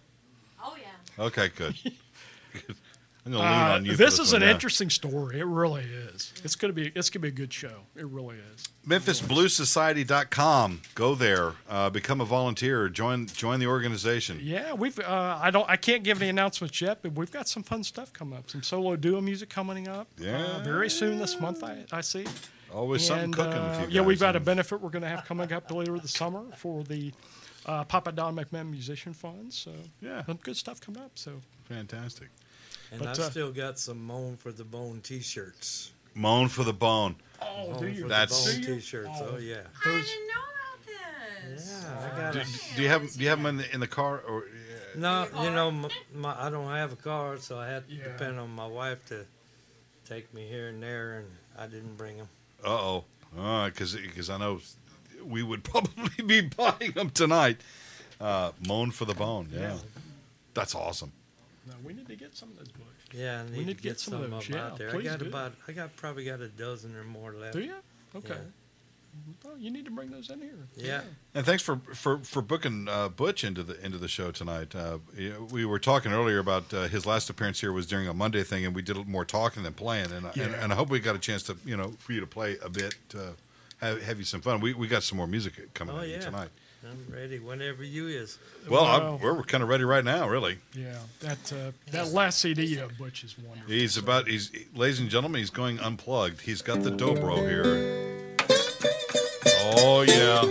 Oh yeah. Okay, good. I'm gonna lean Uh, on you. for this is one, an yeah. interesting story. It really is. It's gonna be. It's gonna be a good show. It really is. MemphisBluesSociety.com. Go there. Uh, become a volunteer. Join join the organization. Yeah, we've. Uh, I don't. I can't give any announcements yet, but we've got some fun stuff coming up. Some solo duo music coming up. Yeah. Uh, very soon this month. I, I see. Always something And, cooking uh, with you Yeah, we've guys. got a benefit we're going to have coming up later this summer for the uh, Papa Don McMahon Musician Fund. So Yeah. some good stuff coming up. So Fantastic. And But, I uh, still got some Moan for the Bone T-shirts. Moan for the bone. oh, Moan for That's- the Do Bone you? T-shirts. Oh. Oh, yeah. I Those- didn't know about this. Yeah, I got Do, it. do you have do you have them in the in the car or? No, you know, my, my, I don't have a car, so I had to Yeah. depend on my wife to take me here and there, and I didn't bring them. Uh oh. Because because I know we would probably be buying them tonight. Uh, Moan for the bone. Yeah. That's awesome. no, we need to get some of those books. Yeah, I need, need to to get, get some of some, those, of 'em yeah, out there. I please got do. about, I got probably got a dozen or more left. Do you? Okay. Yeah. Well, you need to bring those in here. Yeah. And thanks for for for booking uh, Butch into the into the show tonight. Uh, we were talking earlier about uh, his last appearance here was during a Monday thing, and we did more talking than playing. And, and Yeah. and I hope we got a chance to you know for you to play a bit, uh, have have you some fun. We we got some more music coming Oh, at you yeah. tonight. I'm ready whenever you is. Well, Wow. I'm, we're kind of ready right now, really. Yeah, that uh, that last CD of Butch is wonderful. He's about he's ladies and gentlemen, he's going unplugged. He's got the dobro here. Oh yeah.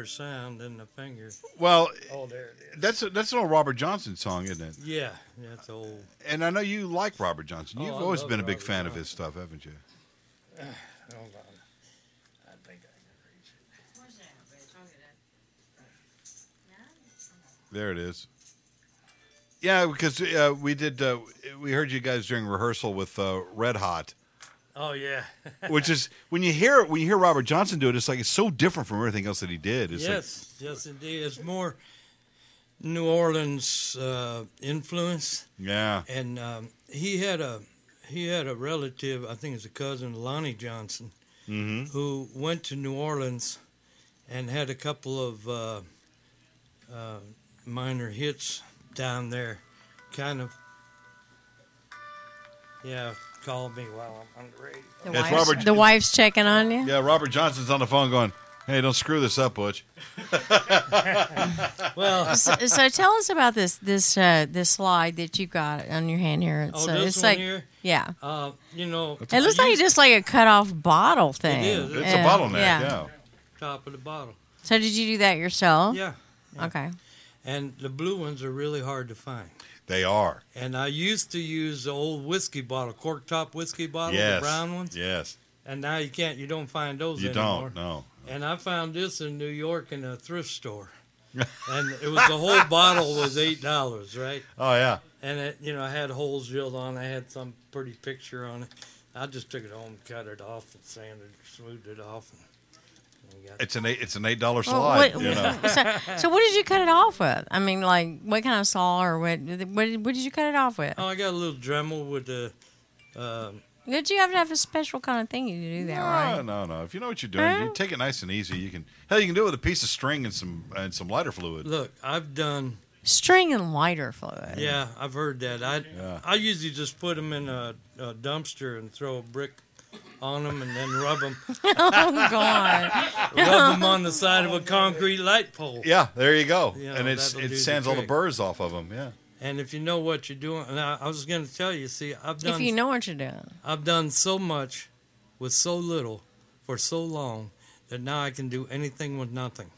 Brighter sound than the finger. well, Oh, there it is. that's a, that's an old Robert Johnson song, isn't it? Yeah, that's old. And I know you like Robert Johnson. Oh, You've I always been a big Robert fan of his stuff, haven't you? Hold on. I think I can reach it. Where's that? There it is. Yeah, because uh, we did. Uh, we heard you guys during rehearsal with uh, Red Hot, Oh yeah. which is when you hear when you hear Robert Johnson do it, it's like it's so different from everything else that he did. It's yes, yes, indeed. It's more New Orleans uh, influence, yeah, and um, he had a he had a relative. I think it's a cousin, Lonnie Johnson, hmm who went to New Orleans and had a couple of uh, uh, minor hits down there, kind of Yeah, call me while I'm on the radio. The, Yes, wife's, Robert- the wife's checking on you. Yeah, Robert Johnson's on the phone going, "Hey, don't screw this up, Butch." Well, so, so tell us about this this uh, this slide that you've got on your hand here. It's, oh, uh, this it's one like here. yeah, Uh, you know, it looks like used just like a cut off bottle thing. is. It's Yeah, a bottleneck. Yeah. top of the bottle. So did you do that yourself? Yeah, Okay. and the blue ones are really hard to find. They are. And I used to use the old whiskey bottle, cork top whiskey bottle, yes. the brown ones. Yes. And now you can't, you don't find those You anymore. don't. No. And I found this in New York in a thrift store. and it was the whole bottle was eight dollars, right? Oh yeah. And it, you know, I had holes drilled on. it. I had some pretty picture on it. I just took it home, cut it off, and sanded, smoothed it off. And, It's an eight. It's an eight dollar Well, slide. what- you know. so, so what did you cut it off with? I mean, like what kind of saw or what? What did, what did you cut it off with? oh, I got a little Dremel with the. Um, Did you have to have a special kind of thing to do that, No, right? no, no. If you know what you're doing, Huh? you take it nice and easy. You can hell, you can do it with a piece of string and some and some lighter fluid. look, I've done. String and lighter fluid. Yeah, I've heard that. I Yeah. I usually just put them in a, a dumpster and throw a brick on them and then rub them oh God. rub them on the side of a concrete light pole. Yeah, there you go. You know, and it's it do the sands all the burrs off of them. Yeah. And if you know what you're doing, and I, I was going to tell you, see, I've done if you know what you're doing. I've done so much with so little for so long that now I can do anything with nothing.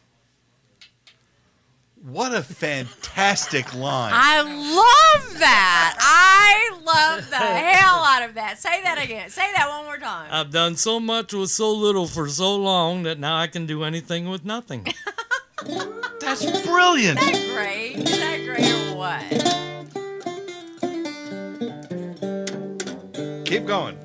What a fantastic line. I love that. I love the hell out of that. Say that again. Say that one more time. I've done so much with so little for so long that now I can do anything with nothing. That's brilliant. Is that great? Is that great or what? Keep going.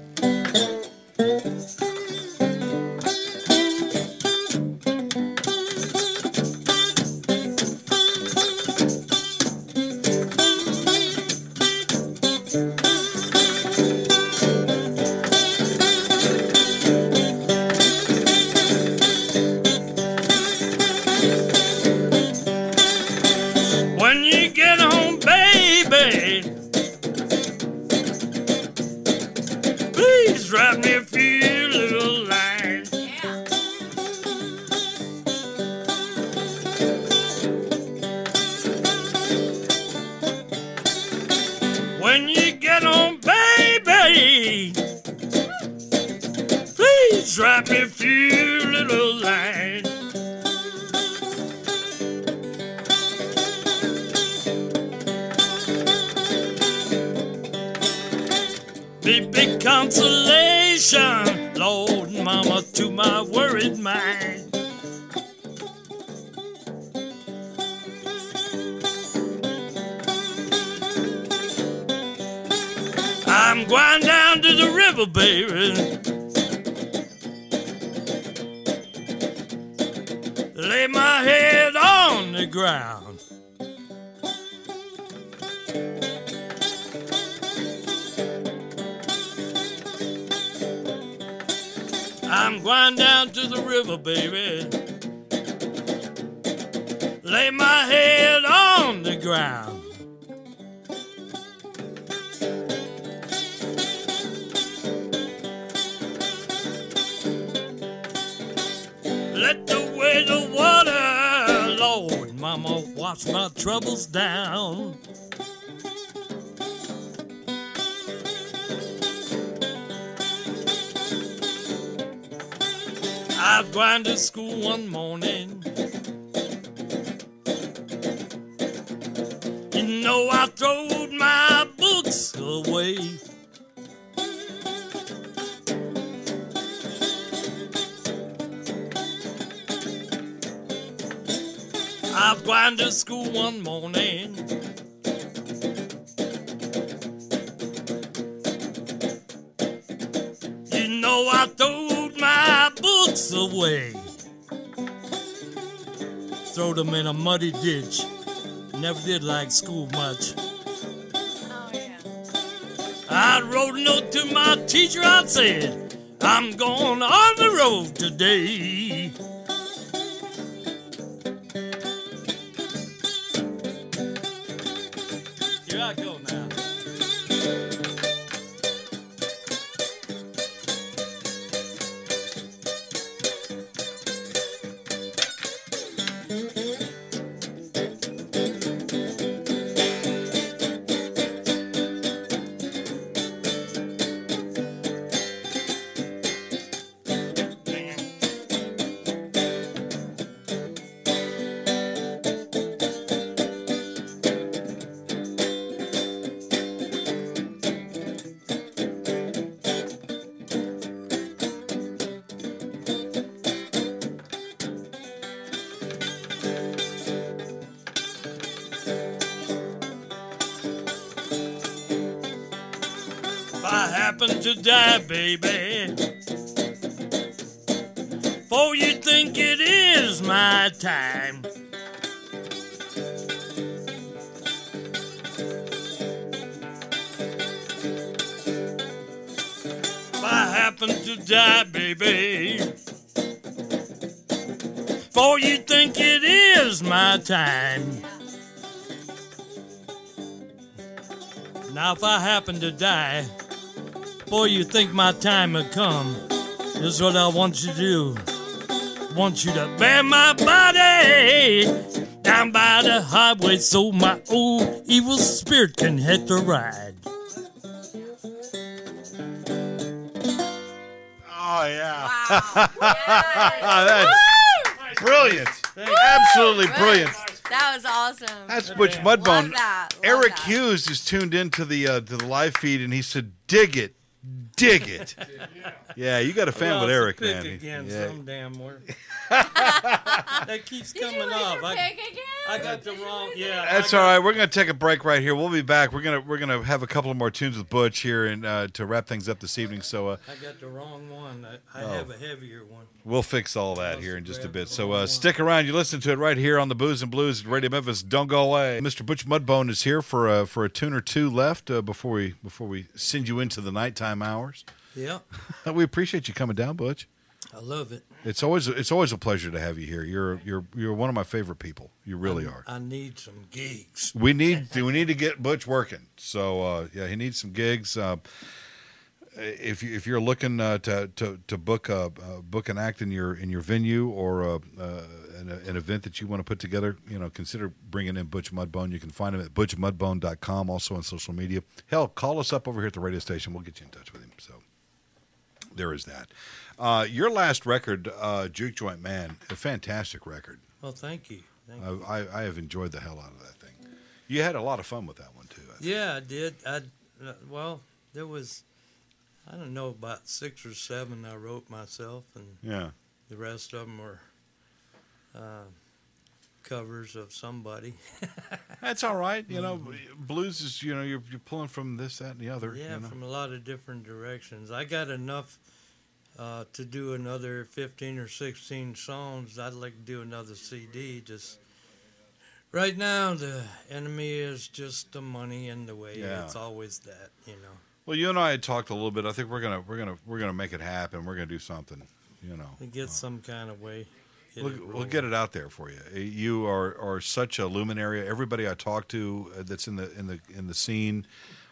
Consolation, Lord, Mama, to my worried mind. I'm going down to the river, baby. Lay my head on the ground. I'm down to the river, baby. Lay my head on the ground. Let the way the water, Lord, Mama, wash my troubles down. Gone to school one morning. You know I throwed my books away. I've gone to school one morning. Throwed them in a muddy ditch. Never did like school much. Oh yeah. I wrote a note to my teacher. I said, I'm going on the road today. Happen to die, baby, for you think it is my time. If I happen to die, baby, for you think it is my time. Now, if I happen to die, before you think my time had come, this is what I want you to do. Want you to bear my body down by the highway so my old evil spirit can hit the ride. Oh yeah, Wow. that's brilliant. Absolutely brilliant. That was awesome. That's Butch Love Mudbone. that. Love Eric that. Hughes is tuned into the uh, to the live feed, and he said, "Dig it, dig it." yeah, you got a fan Well, with Eric, man. He- again yeah. some damn where. that keeps Did you coming leave off. your I, pig again? I got the Did you wrong. leave it? Yeah, That's I all got- right. We're gonna take a break right here. We'll be back. We're gonna we're gonna have a couple of more tunes with Butch here and uh, to wrap things up this evening. So uh, I got the wrong one. I, I Oh. have a heavier one. we'll fix all that here in just a bit. So uh, stick around. You listen to it right here on the Booze and Blues at Radio Memphis. Don't go away. Mr. Butch Mudbone is here for uh, for a tune or two left uh, before we before we send you into the nighttime hours. Yeah, we appreciate you coming down, Butch. I love it. It's always it's always a pleasure to have you here. You're you're you're one of my favorite people. You really are. I need some gigs. We need we need to get Butch working. So uh, yeah, he needs some gigs. Uh, if you if you're looking uh, to, to to book a uh, book an act in your in your venue or uh, uh, an, an event that you want to put together, you know, consider bringing in Butch Mudbone. You can find him at butchmudbone.com, also on social media. Hell, call us up over here at the radio station. We'll get you in touch with him. So there is that. Uh, your last record, uh, Juke Joint Man, a fantastic record. Well, thank you. Thank you. I, I, have enjoyed the hell out of that thing. You had a lot of fun with that one too. I think. Yeah, I did. I uh, well, there was I don't know about six or seven I wrote myself, and Yeah. the rest of them were uh, covers of somebody. That's all right. You know, blues is you know you're you're pulling from this, that, and the other. yeah, you know? from a lot of different directions. I got enough uh, to do another fifteen or sixteen songs. I'd like to do another CD. Just right now, the enemy is just the money and the way. Yeah. It's always that, you know. Well, you and I had talked a little bit. I think we're gonna we're gonna we're gonna make it happen. We're gonna do something. You know, To get some kind of way. get we'll, we'll get it out there for you. You are are such a luminary. Everybody I talk to uh, that's in the in the in the scene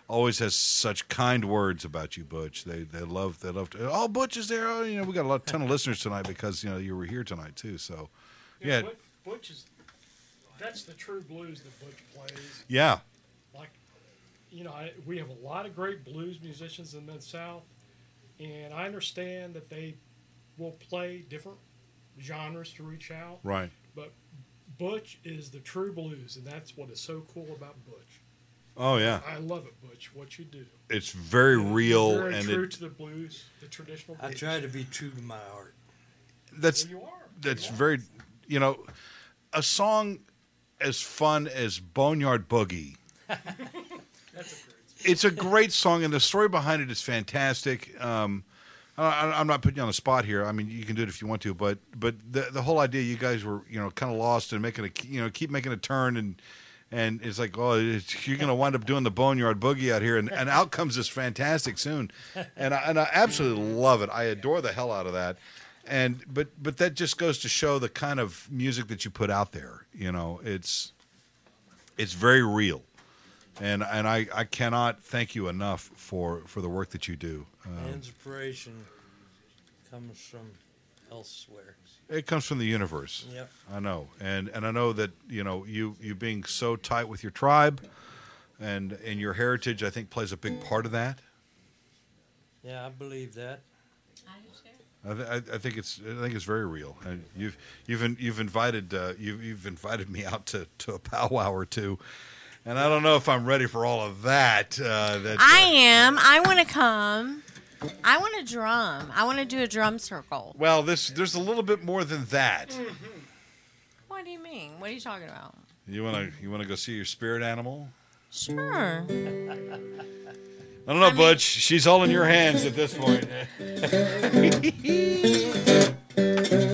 always has such kind words about you, Butch. They they love they love. To, oh, Butch is there. Oh, you know, we got a lot ton of listeners tonight because you know you were here tonight too. So, yeah, Butch, Butch is that's the true blues that Butch plays. yeah, Like, you know, I, we have a lot of great blues musicians in the South, and I understand that they will play different genres to reach out. right. But Butch is the true blues, and that's what is so cool about Butch. Oh yeah, I love it, Butch. What you do. it's very real Very and true it, to the blues, the traditional. I blues. try to be true to my art. that's And you are. that's You are. very you know a song as fun as boneyard boogie That's a great. It's a great song and the story behind it is fantastic um I, I'm not putting you on the spot here. I mean, you can do it if you want to, but but the the whole idea, you guys were you know kind of lost and making a you know keep making a turn and and it's like oh it's, you're going to wind up doing the boneyard boogie out here and, and out comes this fantastic tune, and I, and I absolutely love it. I adore the hell out of that, and but but that just goes to show the kind of music that you put out there. You know, it's it's very real, and and I, I cannot thank you enough for for the work that you do. Um, Inspiration comes from elsewhere. it comes from the universe. Yep. I know, and and I know that you know you you being so tight with your tribe, and and your heritage, I think plays a big part of that. Yeah, I believe that. I, th- I, I think it's I think it's very real, and you've you've in, you've invited uh, you've you've invited me out to, to a powwow or two, and I don't know if I'm ready for all of that. Uh, that I uh, am. I want to come. I want to drum. I want to do a drum circle. Well, this there's a little bit more than that. Mm-hmm. What do you mean? What are you talking about? You wanna you wanna go see your spirit animal? Sure. I don't know, I mean, Butch. She's all in your hands at this point.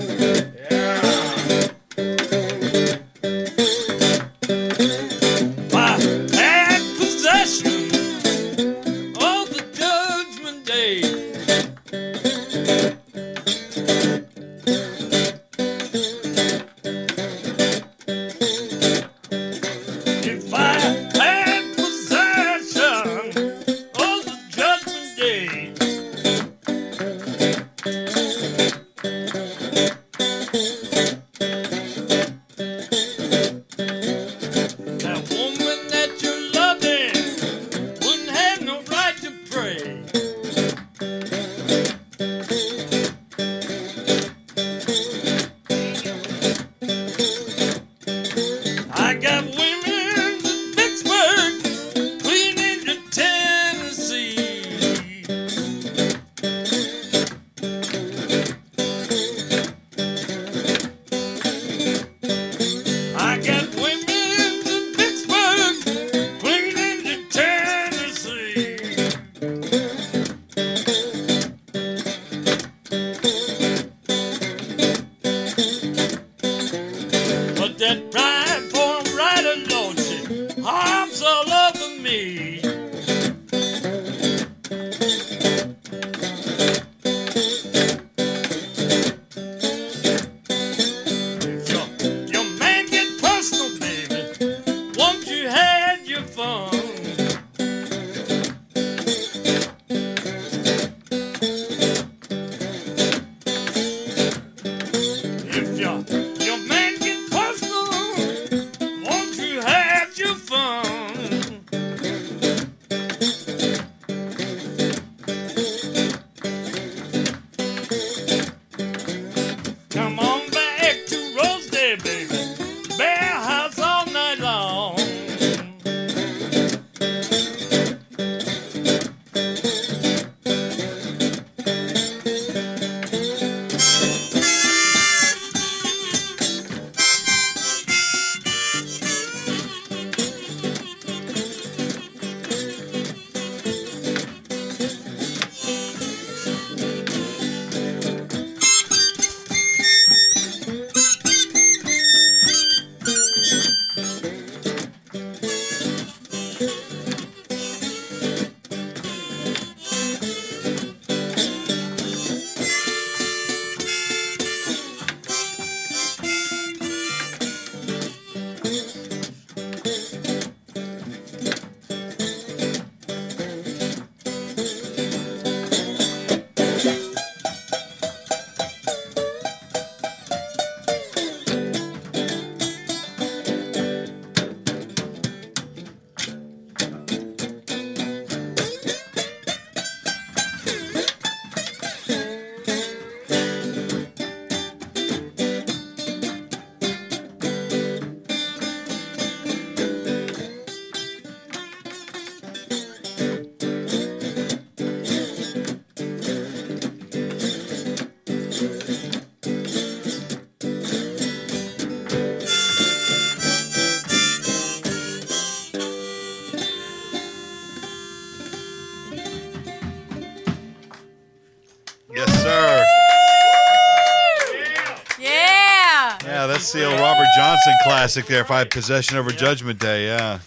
classic there. Five possession over Judgment Day. Yeah.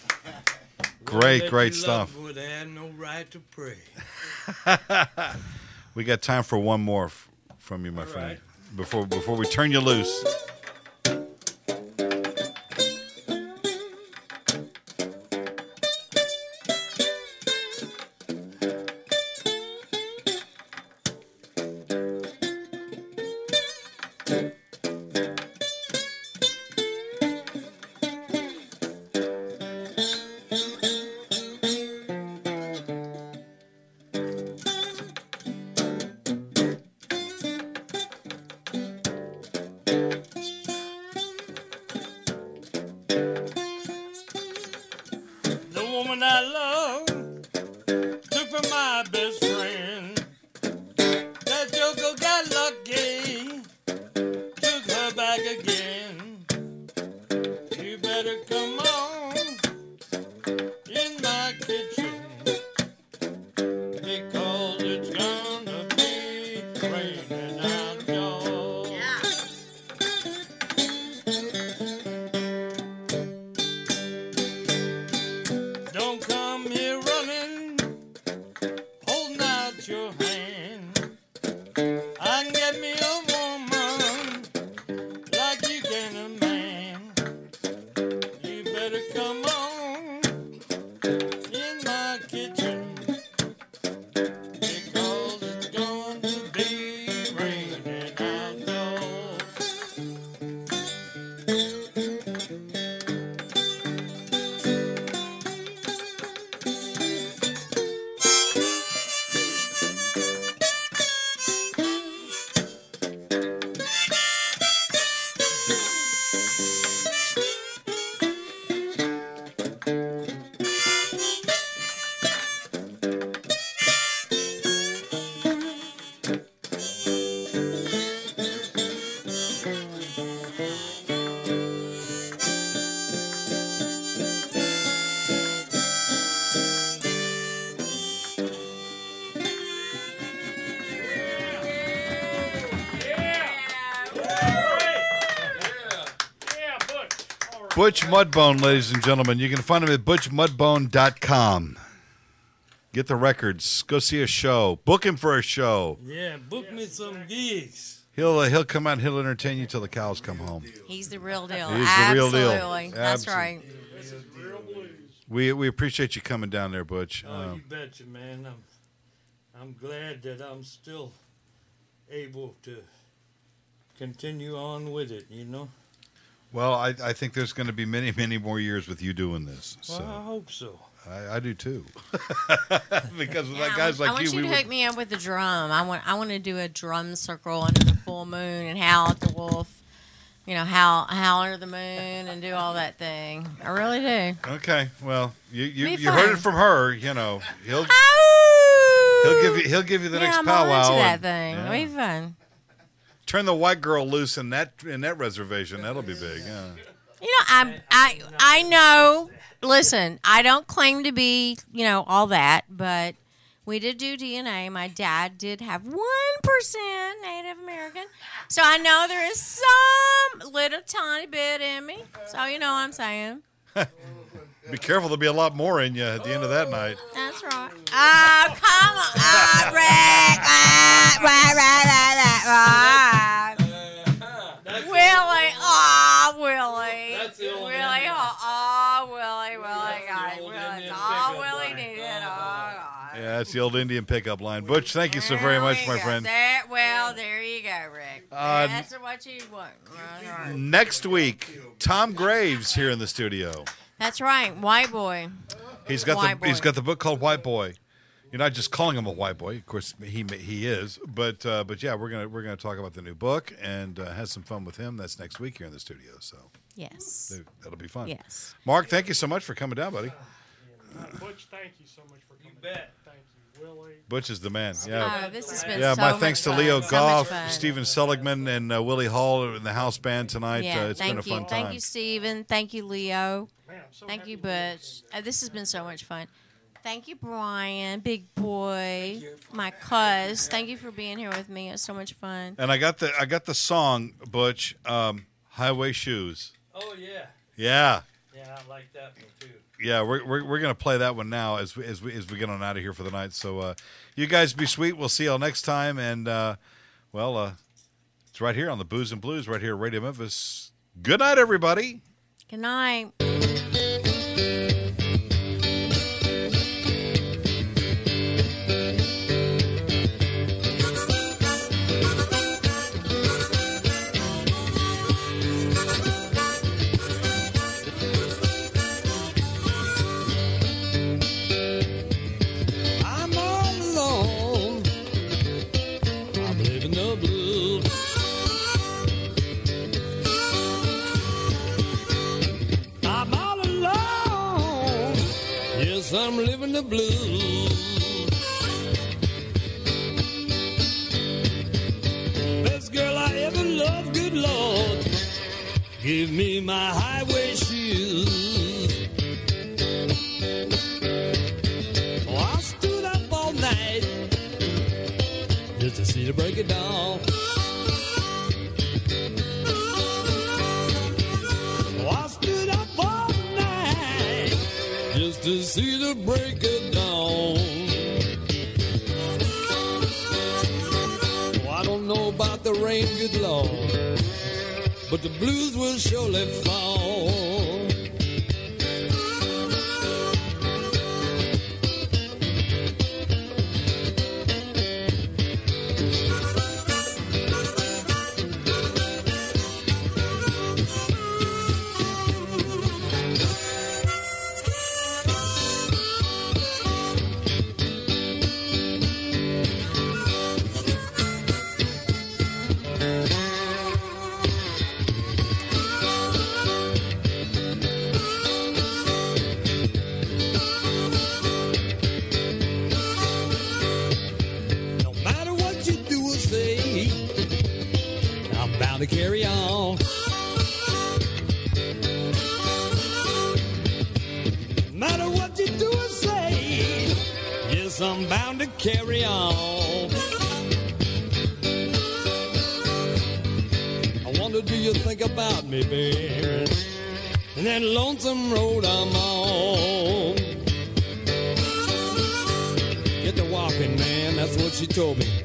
Great, great stuff. No right we got time for one more f- from you, my All friend. Right. Before before we turn you loose. Mudbone, ladies and gentlemen. You can find him at butchmudbone.com. Get the records. Go see a show. Book him for a show. Yeah, book me some gigs. He'll uh, he'll come out he'll entertain you till the cows come home. He's the real deal. He's the real deal. Absolutely. That's Absolutely. right. We we appreciate you coming down there, Butch. Oh, Um, you betcha, man. I'm, I'm glad that I'm still able to continue on with it. You know. Well, I, I think there's going to be many many more years with you doing this. Well, I hope so. I, I do too. because Yeah, without I guys I like want you, you we to would, hook me up with the drum. I want I want to do a drum circle under the full moon and howl at the wolf. You know, howl howl under the moon and do all that thing. I really do. Okay, well, you you, you heard it from her. You know, he'll Ow! he'll give you he'll give you the yeah, next I'm powwow. into that and- thing. yeah. It'll be fun. Turn the white girl loose in that in that reservation. That'll be big. Yeah. You know, I I I know. Listen, I don't claim to be you know all that, but we did do DNA. My dad did have one percent Native American, so I know there is some little tiny bit in me. So you know what I'm saying. Be careful. There'll be a lot more in you at the end of that night. That's right. Oh, come on, Rick, ah, right, right, right, right, right. Willie, oh, Willie. That's the old Willie, Indian. oh, Willie, Willie, That's got it. Willie, all pickup Willie line. needed. Oh, God. Yeah, that's the old Indian pickup line. Butch, thank you so very much, my friend. There, well, there you go, Rick. Uh, That's what you want. Right, right. Next week, Tom Graves here in the studio. That's right, white boy. He's got White the he's boy. got the book called White Boy. You're not just calling him a white boy, of course he he is, but uh, but yeah, we're gonna we're gonna talk about the new book and uh, have some fun with him. That's next week here in the studio, so Yes. that'll be fun. Yes. Mark, thank you so much for coming down, buddy. Butch, thank you so much for coming. bet. Thank you, Willie. Butch is the man. Yeah. Oh, this has been Yeah, so my much thanks to. Leo So Goff, fun. Stephen Seligman, and uh, Willie Hall in the house band tonight. Yeah, uh, it's thank been a fun you. time. Thank you, Stephen. Thank you, Leo. Man, so Thank you, to be here. Butch. Uh, this has been so much fun. Thank you, Brian, big boy, my cuz. Thank you for being here with me. It's so much fun. And I got the I got the song Butch, um, Highway Shoes. Oh yeah. Yeah, Yeah, I like that one too. Yeah, we're we're, we're gonna play that one now as we, as we as we get on out of here for the night. So uh, you guys be sweet. We'll see y'all next time. And uh, well, uh, it's right here on the Booze and Blues, right here Radio Memphis. Good night, everybody. Good night. The blues. Best girl I ever loved, good Lord. Give me my highway shoes. Oh, I stood up all night just to see the break of dawn. See the break of dawn. Oh, I don't know about the rain, good Lord, but the blues will surely fall. That lonesome road I'm on. Get to walking, man, that's what she told me.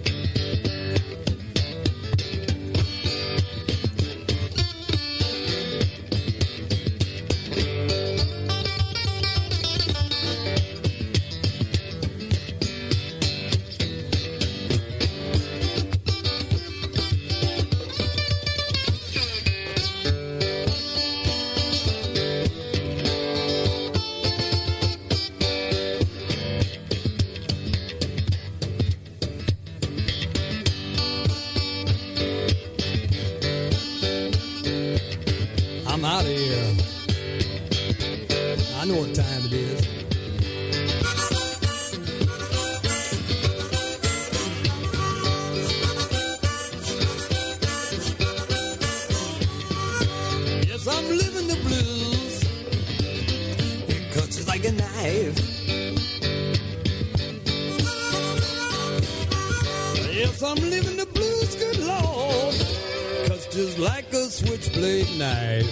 Switchblade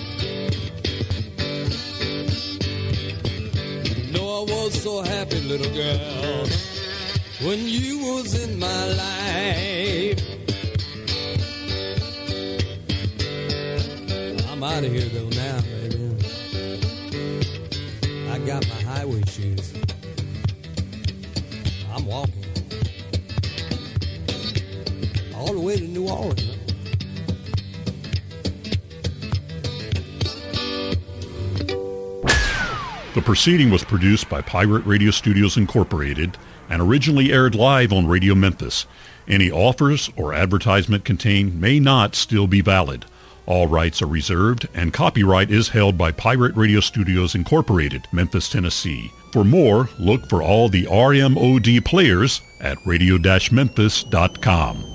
proceeding was produced by Pirate Radio Studios Incorporated and originally aired live on Radio Memphis. Any offers or advertisement contained may not still be valid. All rights are reserved and copyright is held by Pirate Radio Studios Incorporated, Memphis, Tennessee. For more, look for all the RMOD players at radio-memphis.com.